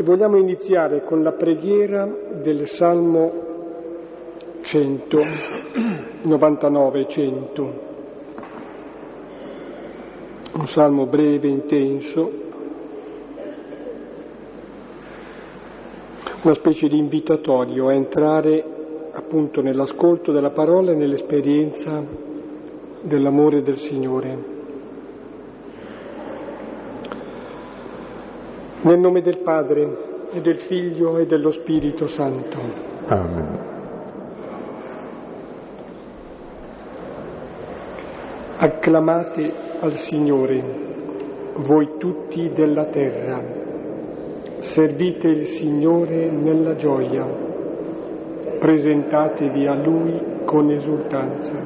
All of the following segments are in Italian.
E vogliamo iniziare con la preghiera del Salmo 100, 99 100. Un salmo breve, intenso, una specie di invitatorio a entrare appunto nell'ascolto della parola e nell'esperienza dell'amore del Signore. Nel nome del Padre e del Figlio e dello Spirito Santo. Amen. Acclamate al Signore, voi tutti della terra. Servite il Signore nella gioia. Presentatevi a Lui con esultanza.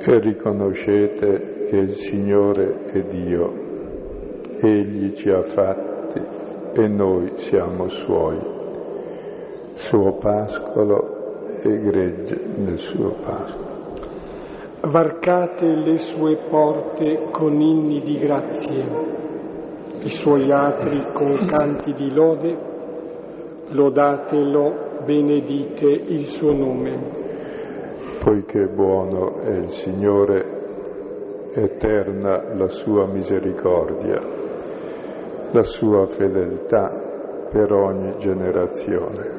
E riconoscete che il Signore è Dio. Egli ci ha fatti e noi siamo suoi, suo pascolo e gregge nel suo pascolo. Varcate le sue porte con inni di grazie, i suoi atri con canti di lode, lodatelo, benedite il suo nome. Poiché buono è il Signore, eterna la sua misericordia la sua fedeltà per ogni generazione.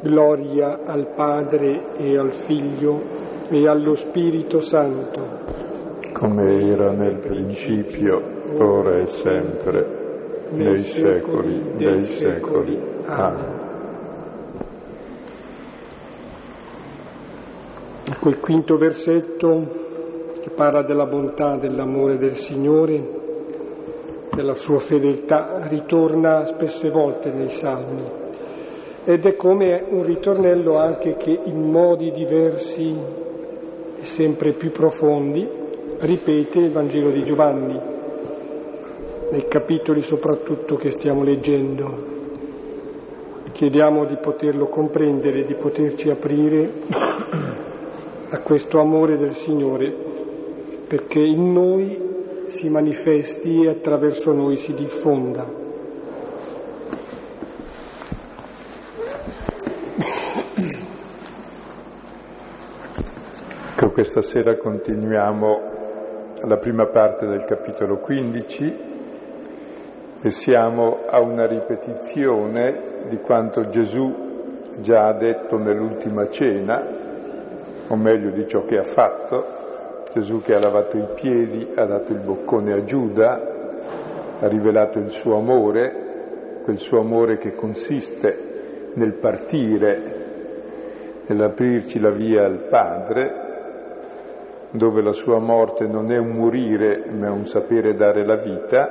Gloria al Padre e al Figlio e allo Spirito Santo. Come era nel principio, ora e sempre, nei secoli dei secoli. Amen. Quel quinto versetto che parla della bontà, dell'amore del Signore, della sua fedeltà ritorna spesse volte nei salmi ed è come un ritornello anche che in modi diversi e sempre più profondi ripete il Vangelo di Giovanni, nei capitoli soprattutto che stiamo leggendo. Chiediamo di poterlo comprendere, di poterci aprire a questo amore del Signore, perché in noi si manifesti e attraverso noi si diffonda. Ecco, questa sera continuiamo la prima parte del capitolo 15 e siamo a una ripetizione di quanto Gesù già ha detto nell'ultima cena, o meglio di ciò che ha fatto, Gesù che ha lavato i piedi, ha dato il boccone a Giuda, ha rivelato il suo amore, quel suo amore che consiste nel partire, nell'aprirci la via al Padre, dove la sua morte non è un morire, ma è un sapere dare la vita.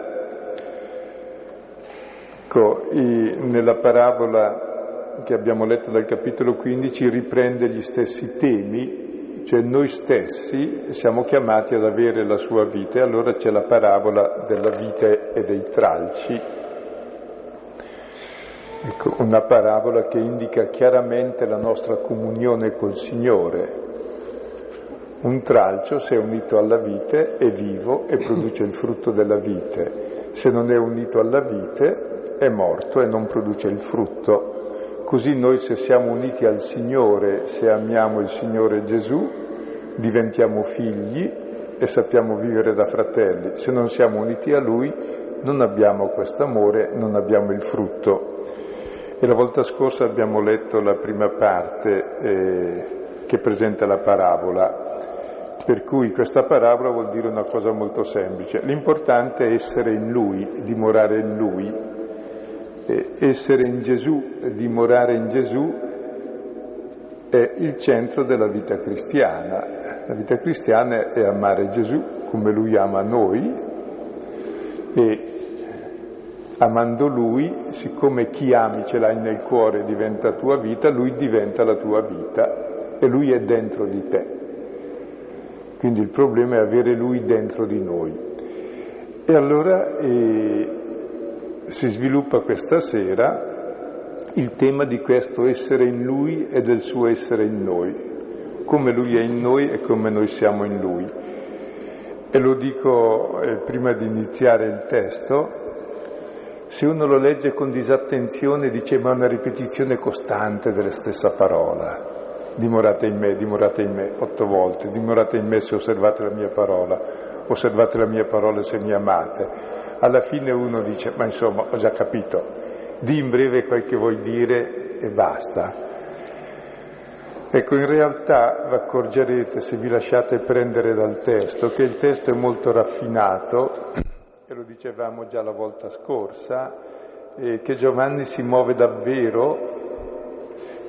Ecco, nella parabola che abbiamo letto dal capitolo 15 riprende gli stessi temi cioè noi stessi siamo chiamati ad avere la sua vita e allora c'è la parabola della vita e dei tralci. Ecco, una parabola che indica chiaramente la nostra comunione col Signore. Un tralcio, se è unito alla vite, è vivo e produce il frutto della vite. Se non è unito alla vite, è morto e non produce il frutto. Così noi se siamo uniti al Signore, se amiamo il Signore Gesù, diventiamo figli e sappiamo vivere da fratelli. Se non siamo uniti a Lui, non abbiamo questo amore, non abbiamo il frutto. E la volta scorsa abbiamo letto la prima parte eh, che presenta la parabola, per cui questa parabola vuol dire una cosa molto semplice. L'importante è essere in Lui, dimorare in Lui, essere in Gesù, dimorare in Gesù è il centro della vita cristiana. La vita cristiana è amare Gesù come Lui ama noi e amando Lui, siccome chi ami ce l'hai nel cuore diventa tua vita, Lui diventa la tua vita e Lui è dentro di te. Quindi il problema è avere Lui dentro di noi. E allora eh, si sviluppa questa sera il tema di questo essere in Lui e del suo essere in noi, come Lui è in noi e come noi siamo in Lui. E lo dico eh, prima di iniziare il testo, Se uno lo legge con disattenzione dice ma è una ripetizione costante della stessa parola. Dimorate in me, dimorate in me, otto volte, dimorate in me se osservate la mia parola, osservate la mia parola se mi amate. Alla fine uno dice ma insomma ho già capito, di in breve quel che vuoi dire e basta. Ecco, in realtà vi accorgerete, se vi lasciate prendere dal testo, che il testo è molto raffinato, e lo dicevamo già la volta scorsa, eh, che Giovanni si muove davvero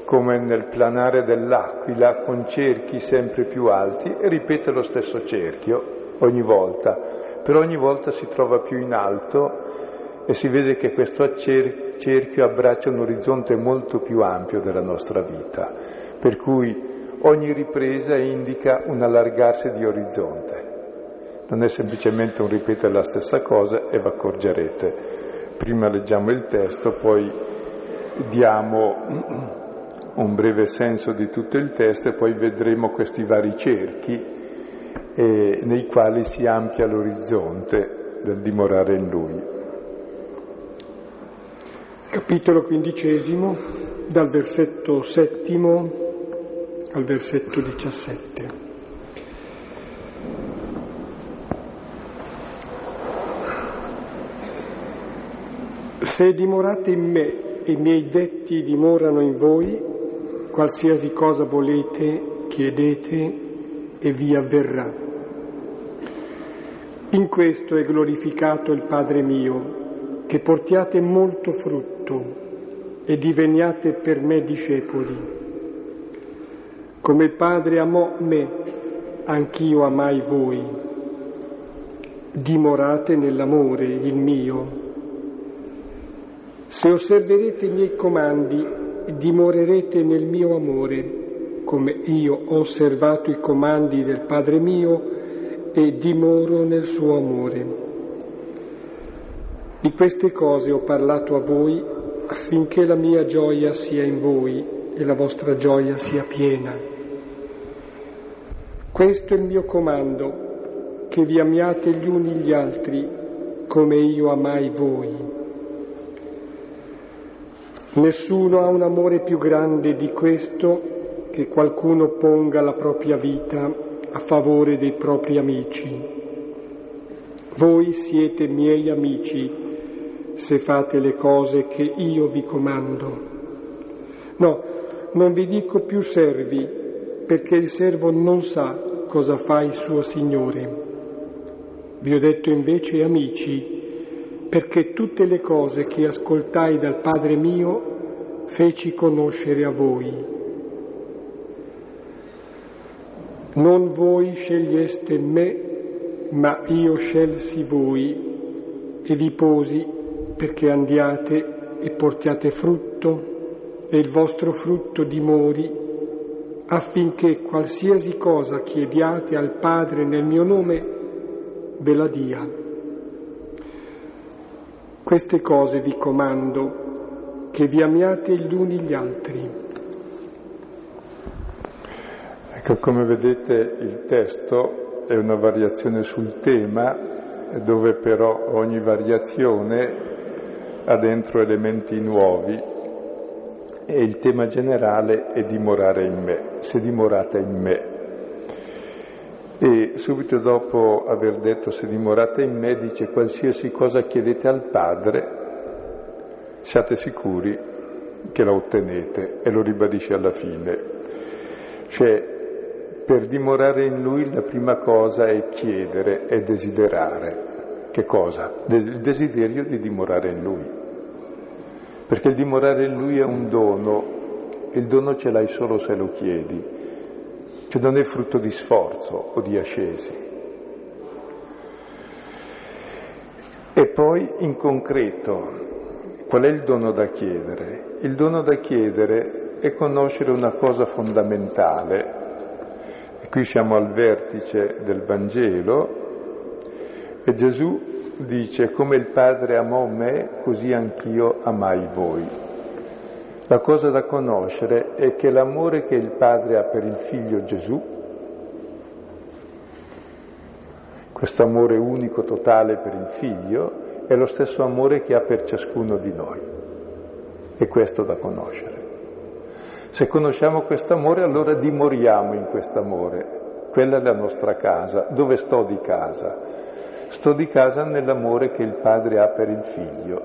come nel planare dell'aquila, con cerchi sempre più alti, e ripete lo stesso cerchio ogni volta, però ogni volta si trova più in alto e si vede che questo cerchio abbraccia un orizzonte molto più ampio della nostra vita per cui ogni ripresa indica un allargarsi di orizzonte. Non è semplicemente un ripetere la stessa cosa e vi accorgerete. Prima leggiamo il testo, poi diamo un breve senso di tutto il testo e poi vedremo questi vari cerchi eh, nei quali si ampia l'orizzonte del dimorare in lui. Capitolo quindicesimo, dal versetto settimo al versetto 17. Se dimorate in me e i miei detti dimorano in voi, qualsiasi cosa volete, chiedete e vi avverrà. In questo è glorificato il Padre mio, che portiate molto frutto e diveniate per me discepoli. Come il Padre amò me, anch'io amai voi. Dimorate nell'amore, il mio. Se osserverete i miei comandi, dimorerete nel mio amore, come io ho osservato i comandi del Padre mio e dimoro nel suo amore. Di queste cose ho parlato a voi affinché la mia gioia sia in voi e la vostra gioia sia piena. Questo è il mio comando, che vi amiate gli uni gli altri come io amai voi. Nessuno ha un amore più grande di questo che qualcuno ponga la propria vita a favore dei propri amici. Voi siete miei amici se fate le cose che io vi comando. No, non vi dico più servi, perché il servo non sa cosa fa il suo Signore. Vi ho detto invece amici, perché tutte le cose che ascoltai dal Padre mio feci conoscere a voi. Non voi sceglieste me, ma io scelsi voi e vi posi perché andiate e portiate frutto e il vostro frutto dimori affinché qualsiasi cosa chiediate al Padre nel mio nome ve la dia. Queste cose vi comando, che vi amiate gli uni gli altri. Ecco, come vedete il testo è una variazione sul tema, dove però ogni variazione ha dentro elementi nuovi e il tema generale è dimorare in me, se dimorate in me. E subito dopo aver detto se dimorate in me dice qualsiasi cosa chiedete al Padre, siate sicuri che la ottenete e lo ribadisce alla fine. Cioè, per dimorare in Lui la prima cosa è chiedere, è desiderare. Che cosa? Il desiderio di dimorare in Lui perché il dimorare in Lui è un dono, il dono ce l'hai solo se lo chiedi, che non è frutto di sforzo o di ascesi. E poi in concreto, qual è il dono da chiedere? Il dono da chiedere è conoscere una cosa fondamentale, e qui siamo al vertice del Vangelo, e Gesù dice come il Padre amò me, così anch'io amai voi. La cosa da conoscere è che l'amore che il Padre ha per il Figlio Gesù, questo amore unico, totale per il Figlio, è lo stesso amore che ha per ciascuno di noi. È questo da conoscere. Se conosciamo questo amore, allora dimoriamo in questo amore. Quella è la nostra casa. Dove sto di casa? Sto di casa nell'amore che il padre ha per il figlio.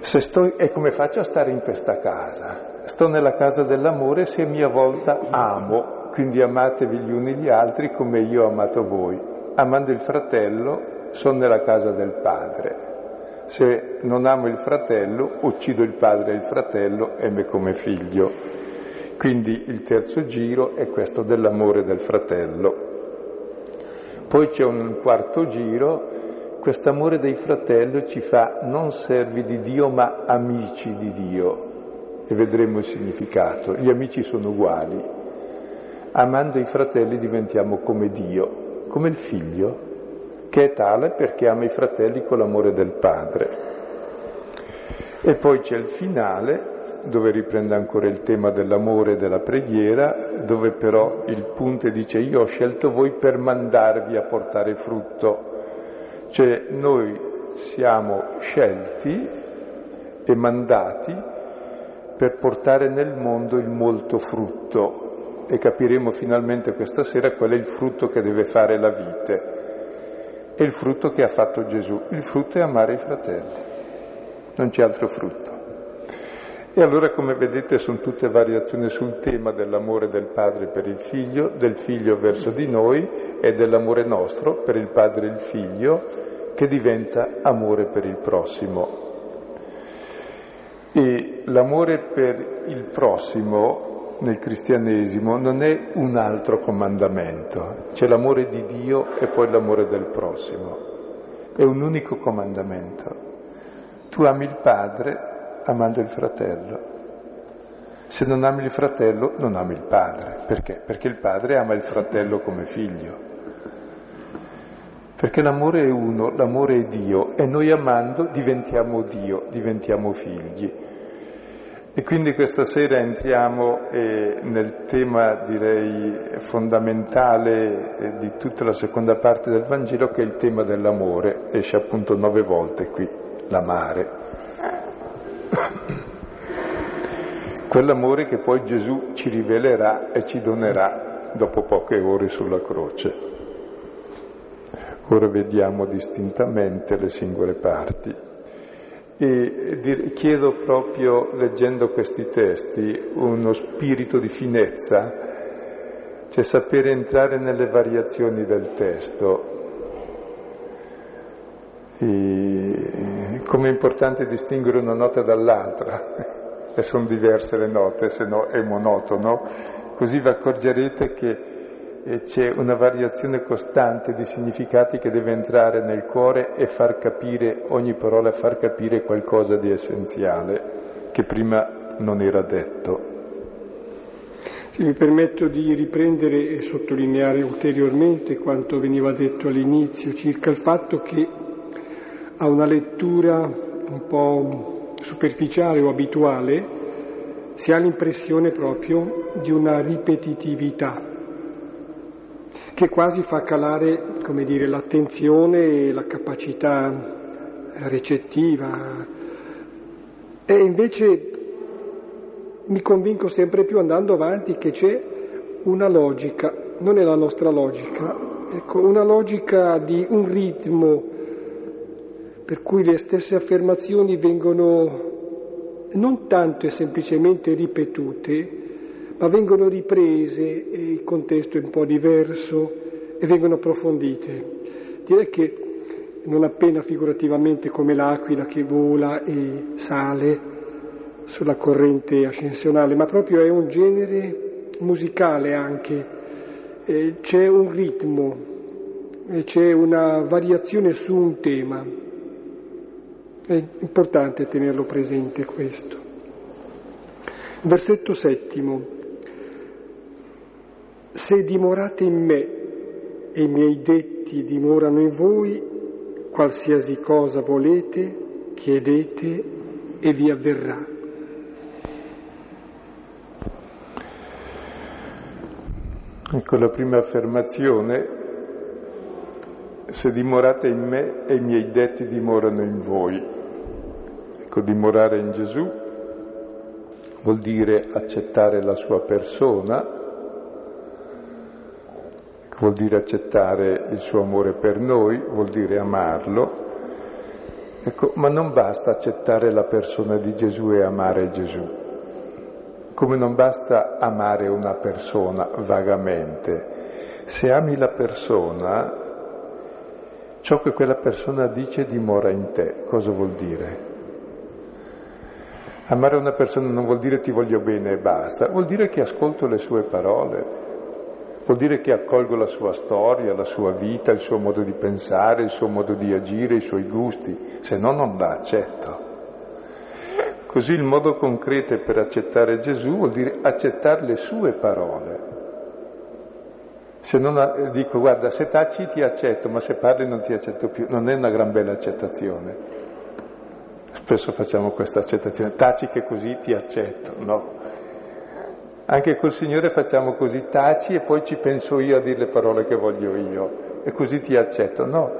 Se sto, e come faccio a stare in questa casa? Sto nella casa dell'amore se a mia volta amo, quindi amatevi gli uni gli altri come io ho amato voi. Amando il fratello, sono nella casa del padre. Se non amo il fratello, uccido il padre e il fratello e me come figlio. Quindi il terzo giro è questo dell'amore del fratello. Poi c'è un quarto giro questo amore dei fratelli ci fa non servi di Dio ma amici di Dio e vedremo il significato. Gli amici sono uguali. Amando i fratelli diventiamo come Dio, come il figlio, che è tale perché ama i fratelli con l'amore del padre. E poi c'è il finale, dove riprende ancora il tema dell'amore e della preghiera, dove però il punto dice io ho scelto voi per mandarvi a portare frutto cioè noi siamo scelti e mandati per portare nel mondo il molto frutto e capiremo finalmente questa sera qual è il frutto che deve fare la vite. È il frutto che ha fatto Gesù. Il frutto è amare i fratelli, non c'è altro frutto. E allora, come vedete, sono tutte variazioni sul tema dell'amore del padre per il figlio, del figlio verso di noi e dell'amore nostro per il padre e il figlio, che diventa amore per il prossimo. E l'amore per il prossimo nel cristianesimo non è un altro comandamento, c'è l'amore di Dio e poi l'amore del prossimo. È un unico comandamento. Tu ami il padre amando il fratello. Se non ami il fratello, non ami il padre. Perché? Perché il padre ama il fratello come figlio. Perché l'amore è uno, l'amore è Dio e noi amando diventiamo Dio, diventiamo figli. E quindi questa sera entriamo eh, nel tema, direi, fondamentale eh, di tutta la seconda parte del Vangelo, che è il tema dell'amore. Esce appunto nove volte qui, l'amare. Quell'amore che poi Gesù ci rivelerà e ci donerà dopo poche ore sulla croce. Ora vediamo distintamente le singole parti. E chiedo proprio, leggendo questi testi, uno spirito di finezza, cioè sapere entrare nelle variazioni del testo, come è importante distinguere una nota dall'altra, e sono diverse le note, se no è monotono, così vi accorgerete che c'è una variazione costante di significati che deve entrare nel cuore e far capire, ogni parola far capire qualcosa di essenziale che prima non era detto. Sì, mi permetto di riprendere e sottolineare ulteriormente quanto veniva detto all'inizio circa il fatto che a una lettura un po' superficiale o abituale si ha l'impressione proprio di una ripetitività che quasi fa calare, come dire, l'attenzione e la capacità recettiva. E invece mi convinco sempre più andando avanti che c'è una logica, non è la nostra logica, ecco, una logica di un ritmo per cui le stesse affermazioni vengono non tanto e semplicemente ripetute, ma vengono riprese il contesto è un po' diverso e vengono approfondite. Direi che non appena figurativamente come l'aquila che vola e sale sulla corrente ascensionale, ma proprio è un genere musicale anche, eh, c'è un ritmo, c'è una variazione su un tema. È importante tenerlo presente questo. Versetto settimo. Se dimorate in me e i miei detti dimorano in voi, qualsiasi cosa volete, chiedete e vi avverrà. Ecco la prima affermazione se dimorate in me e i miei detti dimorano in voi. Ecco, dimorare in Gesù vuol dire accettare la sua persona, vuol dire accettare il suo amore per noi, vuol dire amarlo. Ecco, ma non basta accettare la persona di Gesù e amare Gesù, come non basta amare una persona vagamente. Se ami la persona, ciò che quella persona dice dimora in te. Cosa vuol dire? Amare una persona non vuol dire ti voglio bene e basta, vuol dire che ascolto le sue parole, vuol dire che accolgo la sua storia, la sua vita, il suo modo di pensare, il suo modo di agire, i suoi gusti, se no non la accetto. Così il modo concreto per accettare Gesù vuol dire accettare le sue parole. Se non dico guarda, se taci ti accetto, ma se parli non ti accetto più, non è una gran bella accettazione. Spesso facciamo questa accettazione, taci che così ti accetto, no. Anche col Signore facciamo così, taci e poi ci penso io a dire le parole che voglio io e così ti accetto. No,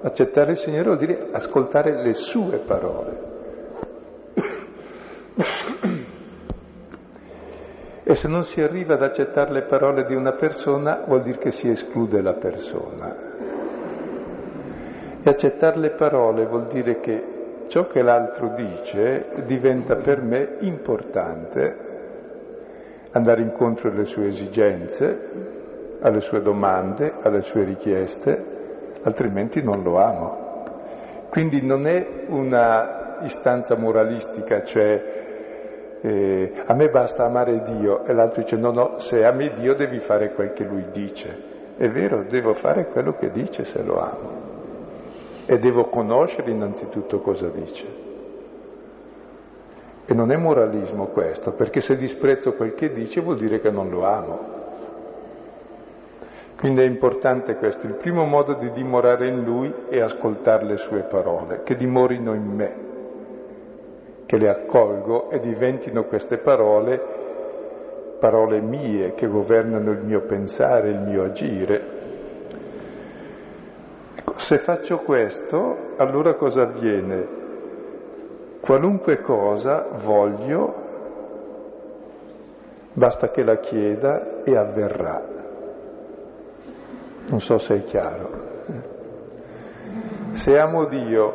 accettare il Signore vuol dire ascoltare le sue parole. E se non si arriva ad accettare le parole di una persona vuol dire che si esclude la persona. E accettare le parole vuol dire che ciò che l'altro dice diventa per me importante, andare incontro alle sue esigenze, alle sue domande, alle sue richieste, altrimenti non lo amo. Quindi non è una istanza moralistica, cioè eh, a me basta amare Dio e l'altro dice no, no, se ami Dio devi fare quel che lui dice. È vero, devo fare quello che dice se lo amo e devo conoscere innanzitutto cosa dice. E non è moralismo questo, perché se disprezzo quel che dice vuol dire che non lo amo. Quindi è importante questo. Il primo modo di dimorare in Lui è ascoltare le sue parole, che dimorino in me, che le accolgo e diventino queste parole parole mie che governano il mio pensare, il mio agire, se faccio questo, allora cosa avviene? Qualunque cosa voglio, basta che la chieda e avverrà. Non so se è chiaro. Se amo Dio,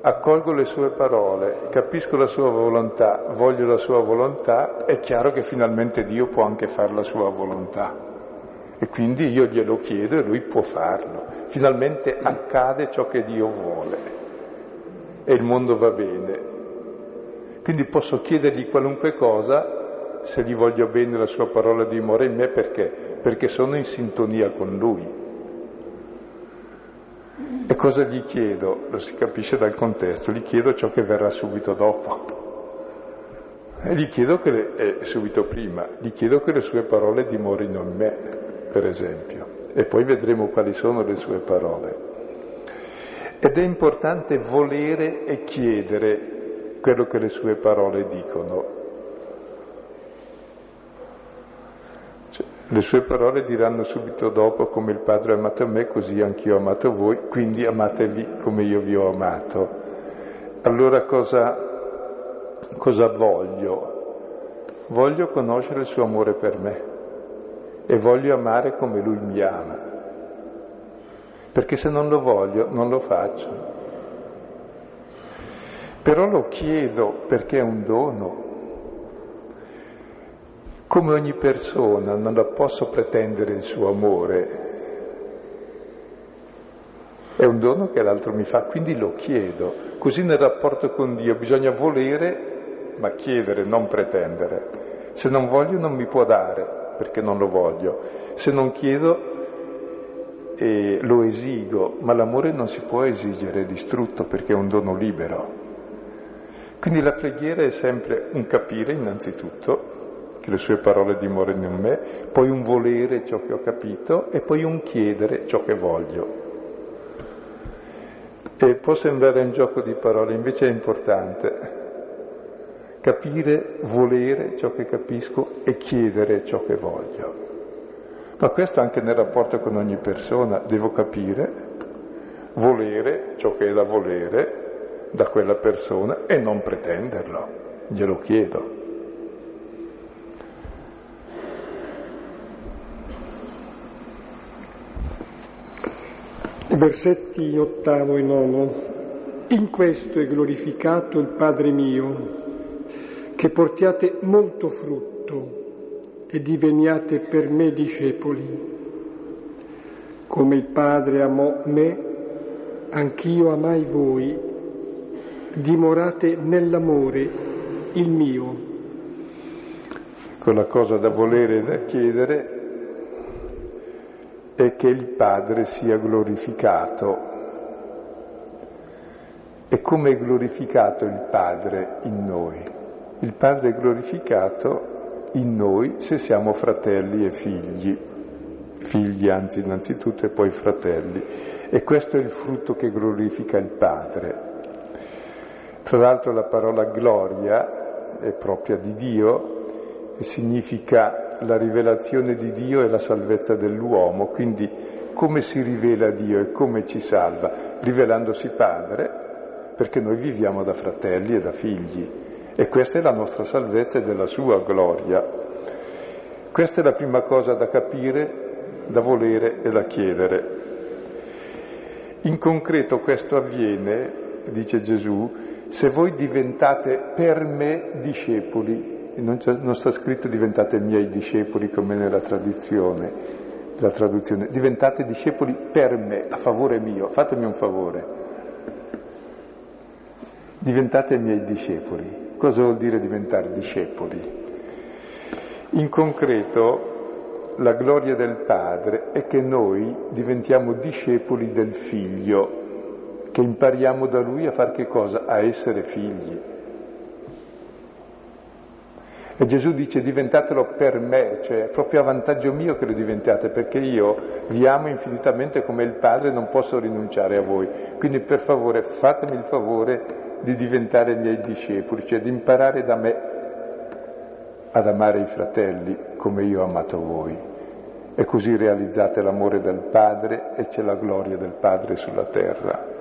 accolgo le sue parole, capisco la sua volontà, voglio la sua volontà, è chiaro che finalmente Dio può anche fare la sua volontà. E quindi io glielo chiedo e lui può farlo. Finalmente accade ciò che Dio vuole e il mondo va bene. Quindi posso chiedergli qualunque cosa se gli voglio bene la sua parola dimora in me perché? Perché sono in sintonia con lui. E cosa gli chiedo? Lo si capisce dal contesto, gli chiedo ciò che verrà subito dopo. E gli chiedo che le, eh, subito prima, gli chiedo che le sue parole dimorino in me per esempio, e poi vedremo quali sono le sue parole. Ed è importante volere e chiedere quello che le sue parole dicono. Cioè, le sue parole diranno subito dopo come il Padre ha amato me, così anch'io ho amato voi, quindi amatevi come io vi ho amato. Allora cosa, cosa voglio? Voglio conoscere il suo amore per me e voglio amare come lui mi ama. Perché se non lo voglio non lo faccio. Però lo chiedo perché è un dono. Come ogni persona non la posso pretendere il suo amore. È un dono che l'altro mi fa, quindi lo chiedo. Così nel rapporto con Dio bisogna volere, ma chiedere, non pretendere. Se non voglio non mi può dare perché non lo voglio. Se non chiedo eh, lo esigo, ma l'amore non si può esigere distrutto perché è un dono libero. Quindi la preghiera è sempre un capire innanzitutto che le sue parole dimorino in me, poi un volere ciò che ho capito e poi un chiedere ciò che voglio. E può sembrare un gioco di parole, invece è importante capire, volere ciò che capisco e chiedere ciò che voglio. Ma questo anche nel rapporto con ogni persona, devo capire, volere ciò che è da volere da quella persona e non pretenderlo, glielo chiedo. Versetti ottavo e nono. In questo è glorificato il Padre mio, che portiate molto frutto e diveniate per me discepoli. Come il Padre amò me, anch'io amai voi, dimorate nell'amore il mio. Quella cosa da volere e da chiedere è che il Padre sia glorificato. E come è glorificato il Padre in noi? Il Padre è glorificato in noi se siamo fratelli e figli, figli anzi innanzitutto e poi fratelli. E questo è il frutto che glorifica il Padre. Tra l'altro la parola gloria è propria di Dio e significa la rivelazione di Dio e la salvezza dell'uomo, quindi come si rivela Dio e come ci salva? Rivelandosi Padre, perché noi viviamo da fratelli e da figli e questa è la nostra salvezza e della sua gloria. Questa è la prima cosa da capire, da volere e da chiedere. In concreto questo avviene, dice Gesù, se voi diventate per me discepoli, non, non, sta scritto diventate miei discepoli come nella tradizione, la traduzione, diventate discepoli per me, a favore mio, fatemi un favore diventate miei discepoli. Cosa vuol dire diventare discepoli? In concreto, la gloria del Padre è che noi diventiamo discepoli del Figlio, che impariamo da Lui a fare che cosa? A essere figli. E Gesù dice diventatelo per me, cioè proprio a vantaggio mio che lo diventate, perché io vi amo infinitamente come il Padre e non posso rinunciare a voi. Quindi per favore fatemi il favore di diventare miei discepoli, cioè di imparare da me ad amare i fratelli come io ho amato voi. E così realizzate l'amore del Padre e c'è la gloria del Padre sulla terra.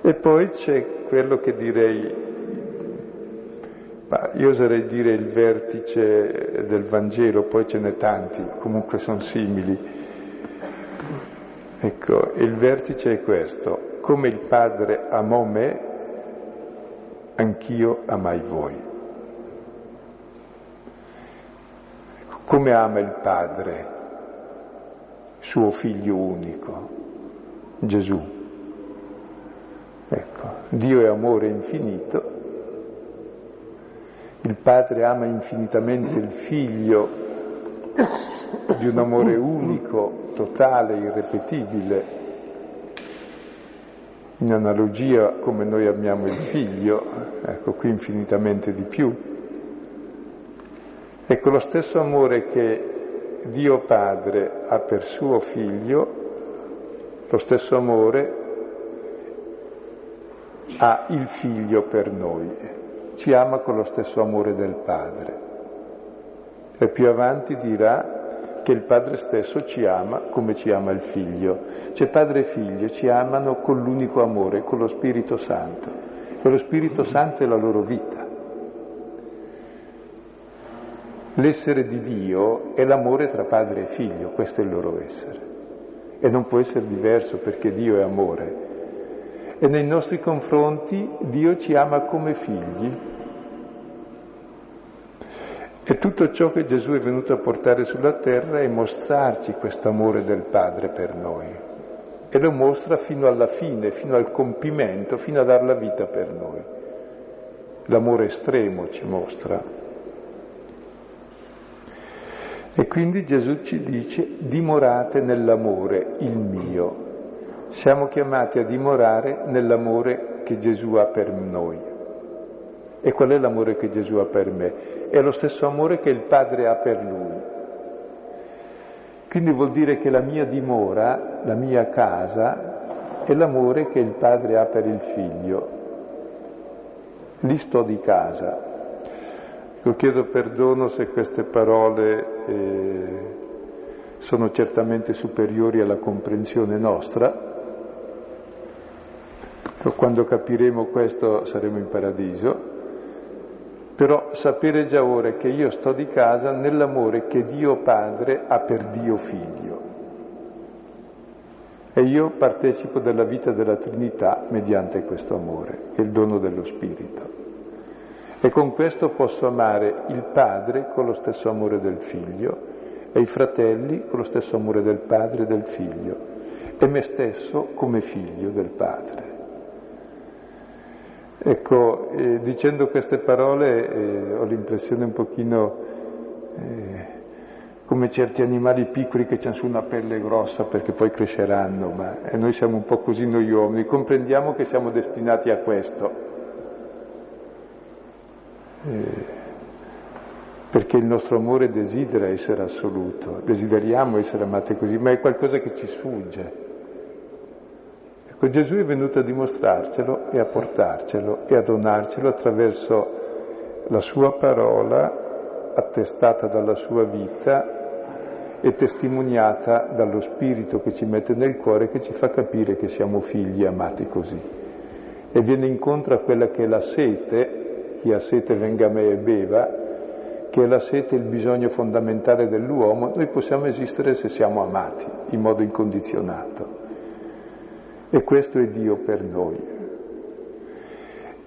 E poi c'è quello che direi, ma io oserei dire il vertice del Vangelo, poi ce n'è tanti, comunque sono simili. Ecco, il vertice è questo, come il Padre amò me, anch'io amai voi. Come ama il Padre suo figlio unico, Gesù. Ecco, Dio è amore infinito, il Padre ama infinitamente il figlio di un amore unico, totale, irrepetibile, in analogia come noi amiamo il figlio, ecco qui infinitamente di più. Ecco lo stesso amore che Dio Padre ha per suo figlio, lo stesso amore ha il figlio per noi, ci ama con lo stesso amore del Padre. E più avanti dirà che il Padre stesso ci ama come ci ama il Figlio. Cioè Padre e Figlio ci amano con l'unico amore, con lo Spirito Santo. E lo Spirito Santo è la loro vita. L'essere di Dio è l'amore tra padre e figlio, questo è il loro essere. E non può essere diverso perché Dio è amore. E nei nostri confronti Dio ci ama come figli, e tutto ciò che Gesù è venuto a portare sulla terra è mostrarci questo amore del Padre per noi. E lo mostra fino alla fine, fino al compimento, fino a dar la vita per noi. L'amore estremo ci mostra. E quindi Gesù ci dice dimorate nell'amore, il mio. Siamo chiamati a dimorare nell'amore che Gesù ha per noi. E qual è l'amore che Gesù ha per me? È lo stesso amore che il Padre ha per Lui. Quindi vuol dire che la mia dimora, la mia casa, è l'amore che il Padre ha per il Figlio. Lì sto di casa. Io chiedo perdono se queste parole eh, sono certamente superiori alla comprensione nostra. Quando capiremo questo saremo in paradiso, però sapere già ora che io sto di casa nell'amore che Dio Padre ha per Dio Figlio. E io partecipo della vita della Trinità mediante questo amore, che è il dono dello Spirito. E con questo posso amare il Padre con lo stesso amore del Figlio e i fratelli con lo stesso amore del Padre e del Figlio e me stesso come figlio del Padre. Ecco, eh, dicendo queste parole eh, ho l'impressione un pochino eh, come certi animali piccoli che hanno su una pelle grossa perché poi cresceranno, ma noi siamo un po' così noi uomini, comprendiamo che siamo destinati a questo. Eh, perché il nostro amore desidera essere assoluto, desideriamo essere amati così, ma è qualcosa che ci sfugge. Ecco, Gesù è venuto a dimostrarcelo e a portarcelo e a donarcelo attraverso la sua parola attestata dalla sua vita e testimoniata dallo Spirito che ci mette nel cuore che ci fa capire che siamo figli amati così. E viene incontro a quella che è la sete, chi ha sete venga a me e beva, che è la sete, il bisogno fondamentale dell'uomo, noi possiamo esistere se siamo amati in modo incondizionato. E questo è Dio per noi.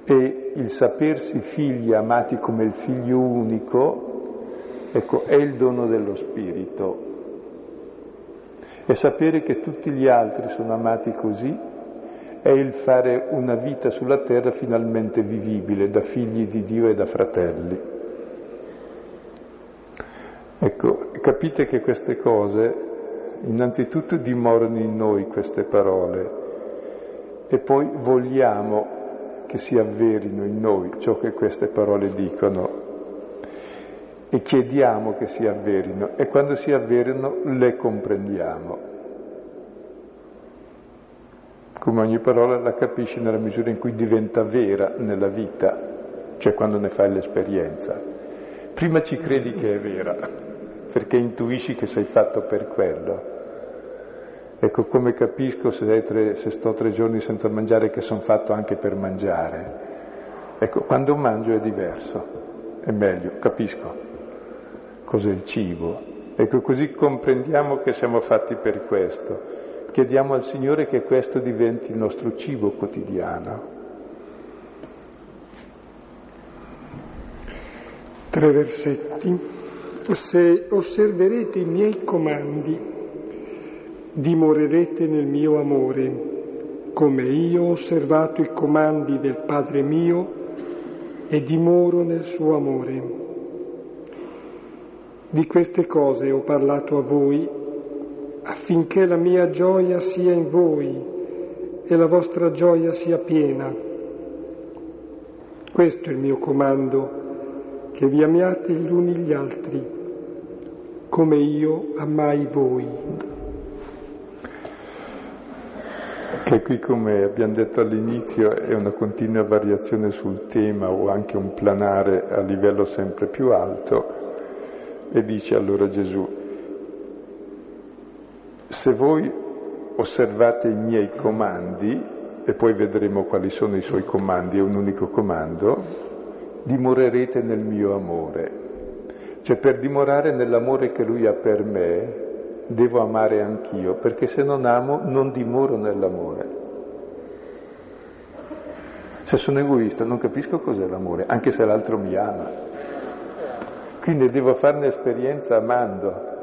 E il sapersi figli amati come il figlio unico, ecco, è il dono dello Spirito. E sapere che tutti gli altri sono amati così è il fare una vita sulla terra finalmente vivibile da figli di Dio e da fratelli. Ecco, capite che queste cose innanzitutto dimorano in noi queste parole e poi vogliamo che si avverino in noi ciò che queste parole dicono e chiediamo che si avverino e quando si avverino le comprendiamo. Come ogni parola la capisci nella misura in cui diventa vera nella vita, cioè quando ne fai l'esperienza. Prima ci credi che è vera, perché intuisci che sei fatto per quello, Ecco come capisco se, tre, se, sto tre giorni senza mangiare che sono fatto anche per mangiare. Ecco, quando mangio è diverso, è meglio, capisco cos'è il cibo. Ecco, così comprendiamo che siamo fatti per questo. Chiediamo al Signore che questo diventi il nostro cibo quotidiano. Tre versetti. Se osserverete i miei comandi, dimorerete nel mio amore, come io ho osservato i comandi del Padre mio e dimoro nel suo amore. Di queste cose ho parlato a voi affinché la mia gioia sia in voi e la vostra gioia sia piena. Questo è il mio comando, che vi amiate gli uni gli altri, come io amai voi. Che qui, come abbiamo detto all'inizio, è una continua variazione sul tema o anche un planare a livello sempre più alto, e dice allora Gesù, se voi osservate i miei comandi, e poi vedremo quali sono i suoi comandi, è un unico comando, dimorerete nel mio amore. Cioè per dimorare nell'amore che lui ha per me, devo amare anch'io, perché se non amo non dimoro nell'amore. Se sono egoista non capisco cos'è l'amore, anche se l'altro mi ama. Quindi devo farne esperienza amando.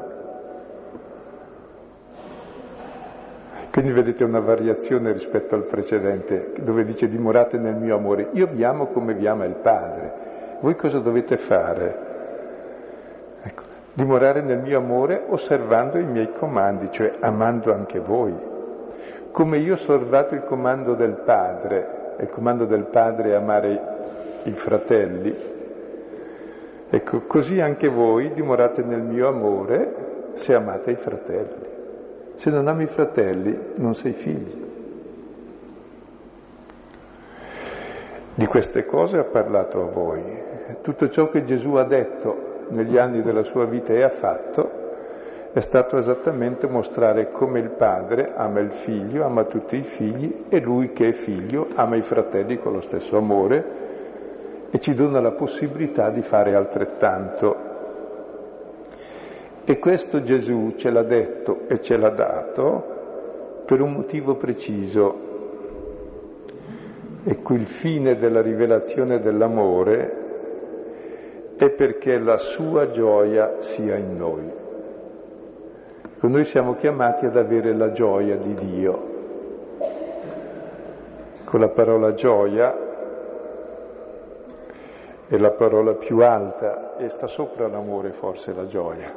Quindi vedete una variazione rispetto al precedente, dove dice dimorate nel mio amore. Io vi amo come vi ama il Padre. Voi cosa dovete fare? Dimorare nel mio amore osservando i miei comandi, cioè amando anche voi. Come io ho osservato il comando del Padre, e il comando del Padre è amare i fratelli, ecco, così anche voi dimorate nel mio amore se amate i fratelli. Se non ami i fratelli non sei figli. Di queste cose ha parlato a voi. Tutto ciò che Gesù ha detto negli anni della sua vita e ha fatto, è stato esattamente mostrare come il padre ama il figlio, ama tutti i figli e lui che è figlio ama i fratelli con lo stesso amore e ci dona la possibilità di fare altrettanto. E questo Gesù ce l'ha detto e ce l'ha dato per un motivo preciso. E qui il fine della rivelazione dell'amore è perché la sua gioia sia in noi. Noi siamo chiamati ad avere la gioia di Dio. Con la parola gioia è la parola più alta e sta sopra l'amore forse la gioia.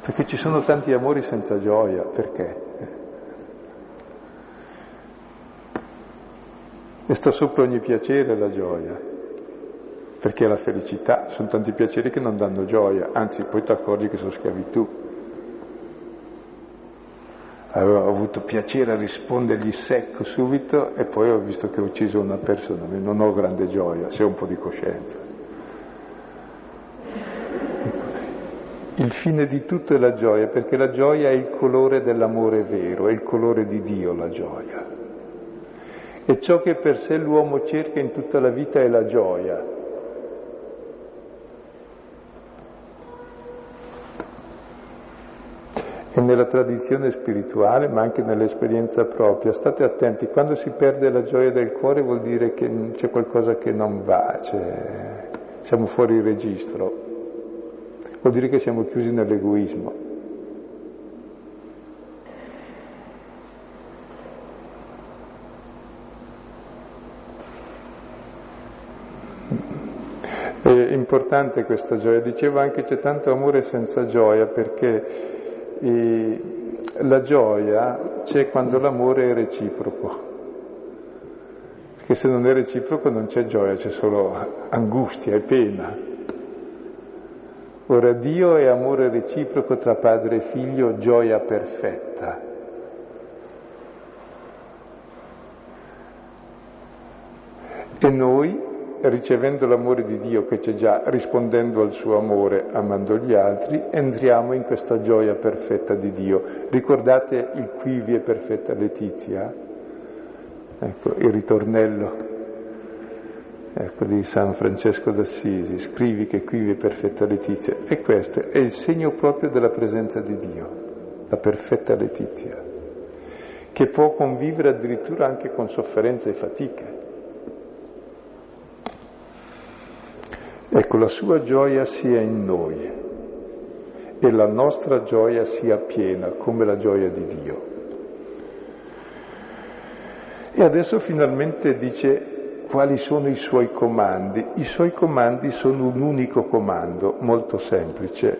Perché ci sono tanti amori senza gioia, perché? E sta sopra ogni piacere la gioia, perché la felicità, sono tanti piaceri che non danno gioia, anzi poi ti accorgi che sono schiavitù avevo avuto piacere a rispondergli secco subito e poi ho visto che ho ucciso una persona, non ho grande gioia, se ho un po' di coscienza. Il fine di tutto è la gioia, perché la gioia è il colore dell'amore vero, è il colore di Dio la gioia. E ciò che per sé l'uomo cerca in tutta la vita è la gioia, e nella tradizione spirituale, ma anche nell'esperienza propria. State attenti, quando si perde la gioia del cuore vuol dire che c'è qualcosa che non va, cioè siamo fuori registro, vuol dire che siamo chiusi nell'egoismo. È importante questa gioia, dicevo anche c'è tanto amore senza gioia perché e la gioia c'è quando l'amore è reciproco, perché se non è reciproco non c'è gioia, c'è solo angustia e pena. Ora Dio è amore reciproco tra padre e figlio, gioia perfetta. E noi ricevendo l'amore di Dio che c'è già, rispondendo al suo amore, amando gli altri, entriamo in questa gioia perfetta di Dio. Ricordate il quivi è perfetta Letizia? Ecco, il ritornello ecco, di San Francesco d'Assisi, scrivi che quivi è perfetta Letizia. E questo è il segno proprio della presenza di Dio, la perfetta Letizia, che può convivere addirittura anche con sofferenze e fatiche. Ecco, la sua gioia sia in noi e la nostra gioia sia piena come la gioia di Dio. E adesso finalmente dice quali sono i suoi comandi. I suoi comandi sono un unico comando, molto semplice.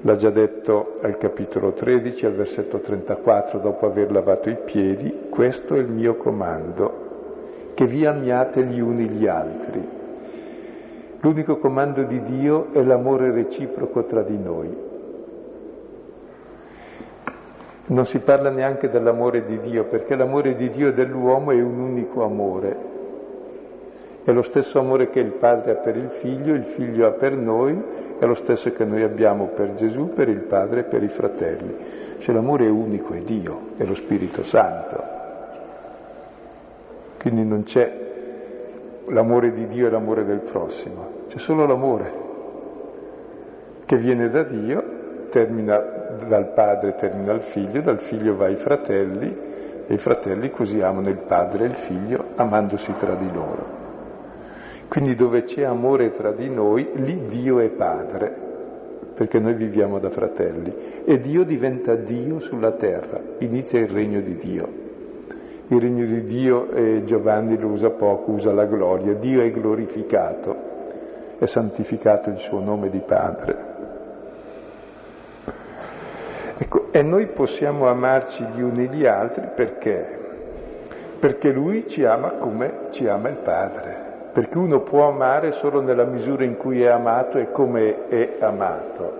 L'ha già detto al capitolo 13, al versetto 34, dopo aver lavato i piedi, questo è il mio comando, che vi amiate gli uni gli altri L'unico comando di Dio è l'amore reciproco tra di noi. Non si parla neanche dell'amore di Dio, perché l'amore di Dio e dell'uomo è un unico amore. È lo stesso amore che il Padre ha per il Figlio, il Figlio ha per noi, è lo stesso che noi abbiamo per Gesù, per il Padre e per i fratelli. Cioè l'amore è unico, è Dio, è lo Spirito Santo. Quindi non c'è l'amore di Dio e l'amore del prossimo, c'è solo l'amore che viene da Dio, termina dal padre, termina al figlio, dal figlio va ai fratelli e i fratelli così amano il padre e il figlio amandosi tra di loro. Quindi dove c'è amore tra di noi, lì Dio è padre, perché noi viviamo da fratelli e Dio diventa Dio sulla terra, inizia il regno di Dio. Il regno di Dio, eh, Giovanni lo usa poco, usa la gloria. Dio è glorificato, è santificato il suo nome di Padre. Ecco, e noi possiamo amarci gli uni gli altri perché? Perché Lui ci ama come ci ama il Padre. Perché uno può amare solo nella misura in cui è amato e come è amato.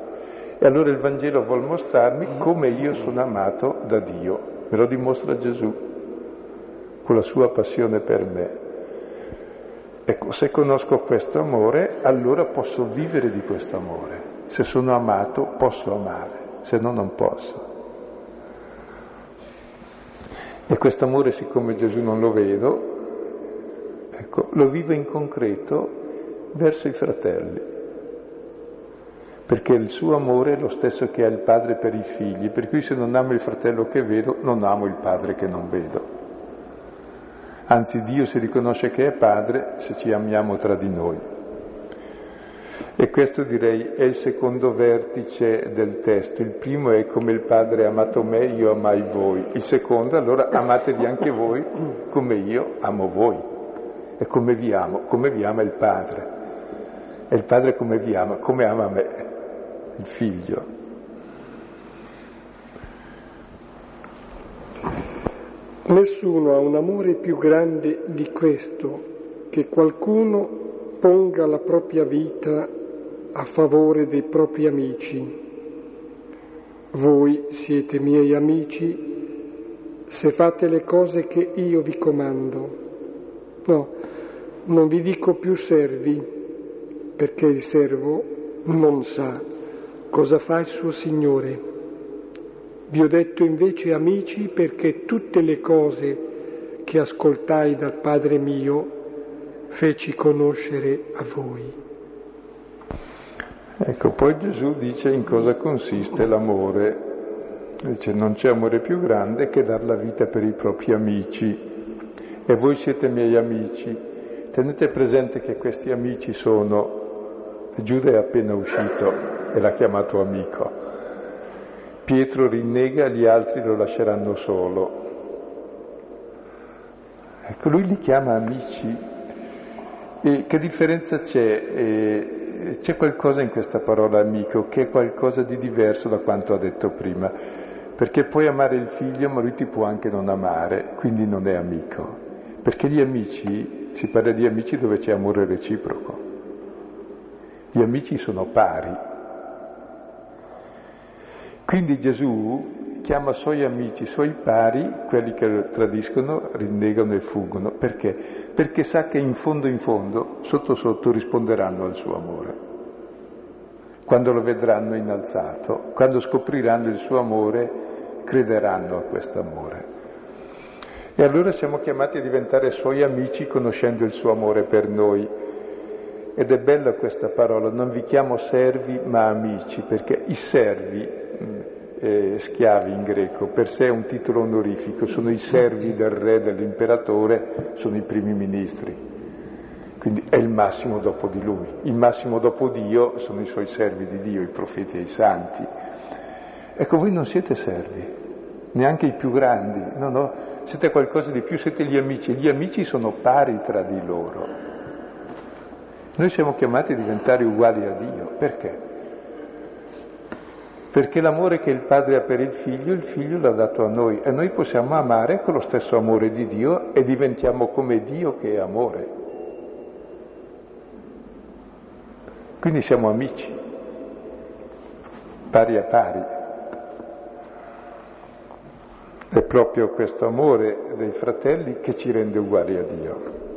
E allora il Vangelo vuol mostrarmi come io sono amato da Dio. Me lo dimostra Gesù con la sua passione per me. Ecco, se conosco questo amore, allora posso vivere di questo amore. Se sono amato, posso amare, se no non posso. E questo amore, siccome Gesù non lo vedo, ecco, lo vivo in concreto verso i fratelli. Perché il suo amore è lo stesso che ha il padre per i figli, per cui se non amo il fratello che vedo, non amo il padre che non vedo. Anzi, Dio si riconosce che è padre se ci amiamo tra di noi. E questo direi è il secondo vertice del testo. Il primo è come il Padre ha amato me, io amai voi. Il secondo, allora amatevi anche voi come io amo voi. E come vi amo? Come vi ama il Padre. E il Padre come vi ama? Come ama me, il Figlio. Nessuno ha un amore più grande di questo, che qualcuno ponga la propria vita a favore dei propri amici. Voi siete miei amici se fate le cose che io vi comando. No, non vi dico più servi, perché il servo non sa cosa fa il suo Signore. Vi ho detto invece amici perché tutte le cose che ascoltai dal Padre mio feci conoscere a voi. Ecco, poi Gesù dice in cosa consiste l'amore. Dice non c'è amore più grande che dar la vita per i propri amici. E voi siete miei amici. Tenete presente che questi amici sono, Giuda è appena uscito e l'ha chiamato amico. Pietro rinnega, gli altri lo lasceranno solo. Ecco, lui li chiama amici. E che differenza c'è? C'è qualcosa in questa parola amico che è qualcosa di diverso da quanto ha detto prima, perché puoi amare il figlio ma lui ti può anche non amare, quindi non è amico, perché gli amici, si parla di amici dove c'è amore reciproco, gli amici sono pari. Quindi Gesù chiama suoi amici, suoi pari, quelli che lo tradiscono, rinnegano e fuggono. Perché? Perché sa che in fondo in fondo, sotto sotto, risponderanno al suo amore. Quando lo vedranno innalzato, quando scopriranno il suo amore, crederanno a questo amore. E allora siamo chiamati a diventare suoi amici conoscendo il suo amore per noi. Ed è bella questa parola, non vi chiamo servi ma amici, perché i servi eh, schiavi in greco, per sé è un titolo onorifico, sono i servi del re, dell'imperatore, sono i primi ministri. Quindi è il massimo dopo di lui. Il massimo dopo Dio sono i suoi servi di Dio, i profeti e i santi. Ecco, voi non siete servi, neanche i più grandi, no, no, siete qualcosa di più, siete gli amici. Gli amici sono pari tra di loro. Noi siamo chiamati a diventare uguali a Dio. Perché? perché l'amore che il padre ha per il figlio, il figlio l'ha dato a noi e noi possiamo amare con lo stesso amore di Dio e diventiamo come Dio che è amore. Quindi siamo amici, pari a pari. È proprio questo amore dei fratelli che ci rende uguali a Dio.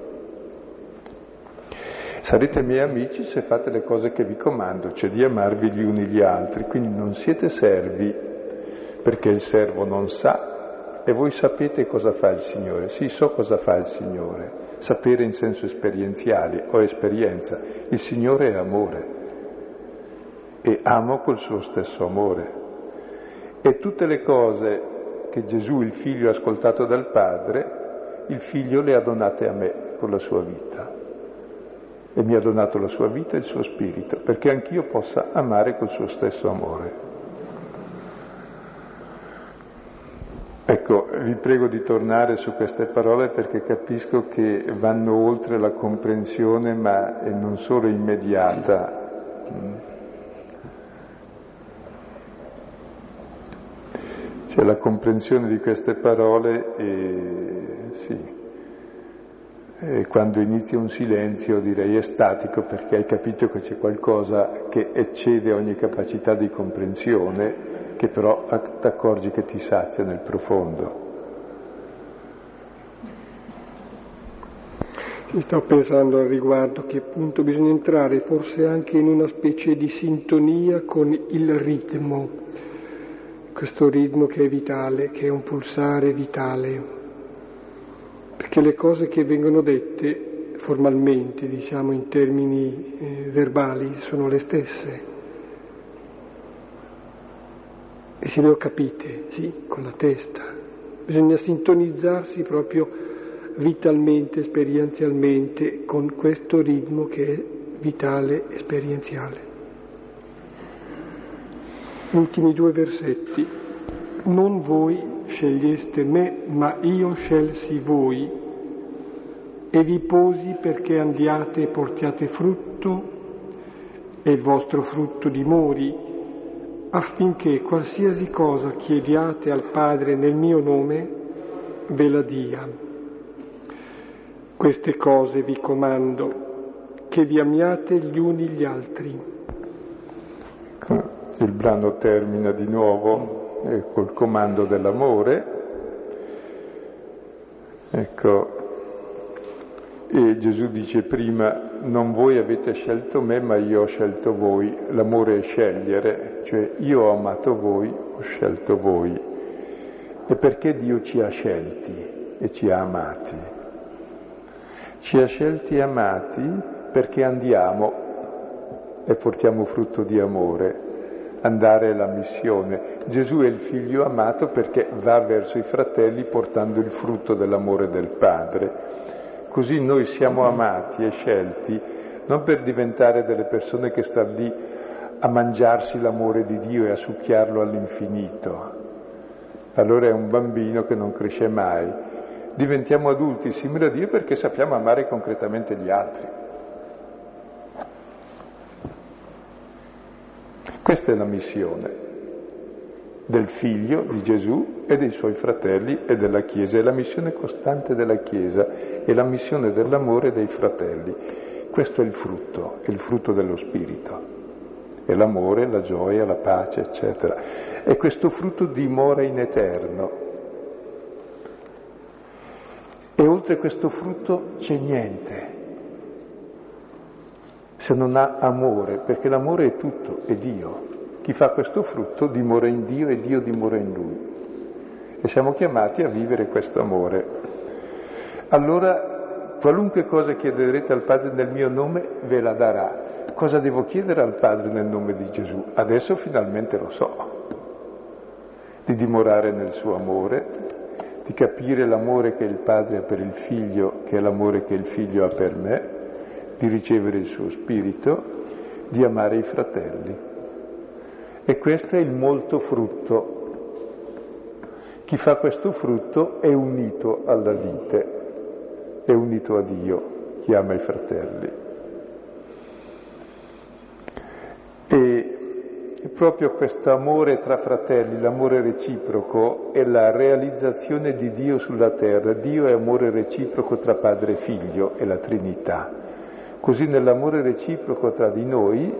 Sarete miei amici se fate le cose che vi comando, cioè di amarvi gli uni gli altri. Quindi non siete servi perché il servo non sa e voi sapete cosa fa il Signore. Sì, so cosa fa il Signore. Sapere in senso esperienziale o esperienza. Il Signore è amore e amo col suo stesso amore. E tutte le cose che Gesù, il figlio, ha ascoltato dal Padre, il figlio le ha donate a me con la sua vita e mi ha donato la sua vita e il suo spirito, perché anch'io possa amare col suo stesso amore. Ecco, vi prego di tornare su queste parole perché capisco che vanno oltre la comprensione, ma non solo immediata. Cioè la comprensione di queste parole è, sì, quando inizia un silenzio direi estatico perché hai capito che c'è qualcosa che eccede ogni capacità di comprensione, che però ti accorgi che ti sazia nel profondo. Sto pensando al riguardo che appunto bisogna entrare forse anche in una specie di sintonia con il ritmo, questo ritmo che è vitale, che è un pulsare vitale, perché le cose che vengono dette formalmente, diciamo in termini eh, verbali, sono le stesse. E se le ho capite, sì, con la testa. Bisogna sintonizzarsi proprio vitalmente, esperienzialmente, con questo ritmo che è vitale, esperienziale. Ultimi due versetti. Non voi sceglieste me, ma io scelsi voi e vi posi perché andiate e portiate frutto e il vostro frutto dimori, affinché qualsiasi cosa chiediate al Padre nel mio nome ve la dia. Queste cose vi comando, che vi amiate gli uni gli altri. Ecco, il brano termina di nuovo eh, col comando dell'amore. Ecco, e Gesù dice prima, non voi avete scelto me, ma io ho scelto voi. L'amore è scegliere, cioè io ho amato voi, ho scelto voi. E perché Dio ci ha scelti e ci ha amati? Ci ha scelti e amati perché andiamo e portiamo frutto di amore. Andare è la missione. Gesù è il figlio amato perché va verso i fratelli portando il frutto dell'amore del Padre. Così noi siamo amati e scelti non per diventare delle persone che stanno lì a mangiarsi l'amore di Dio e a succhiarlo all'infinito. Allora è un bambino che non cresce mai, diventiamo adulti simili a Dio perché sappiamo amare concretamente gli altri. Questa è la missione del figlio di Gesù e dei suoi fratelli e della Chiesa, è la missione costante della Chiesa, è la missione dell'amore dei fratelli. Questo è il frutto, è il frutto dello Spirito, è l'amore, la gioia, la pace, eccetera. E questo frutto dimora in eterno, e oltre questo frutto c'è niente, se non ha amore, perché l'amore è tutto, è Dio. Chi fa questo frutto dimora in Dio e Dio dimora in lui. E siamo chiamati a vivere questo amore. Allora, qualunque cosa chiederete al Padre nel mio nome, ve la darà. Cosa devo chiedere al Padre nel nome di Gesù? Adesso finalmente lo so. Di dimorare nel suo amore, di capire l'amore che il padre ha per il figlio, che è l'amore che il figlio ha per me, di ricevere il suo spirito, di amare i fratelli. E questo è il molto frutto. Chi fa questo frutto è unito alla vite, è unito a Dio, chi ama i fratelli. E proprio questo amore tra fratelli, l'amore reciproco, è la realizzazione di Dio sulla terra. Dio è amore reciproco tra padre e figlio, è la Trinità. Così nell'amore reciproco tra di noi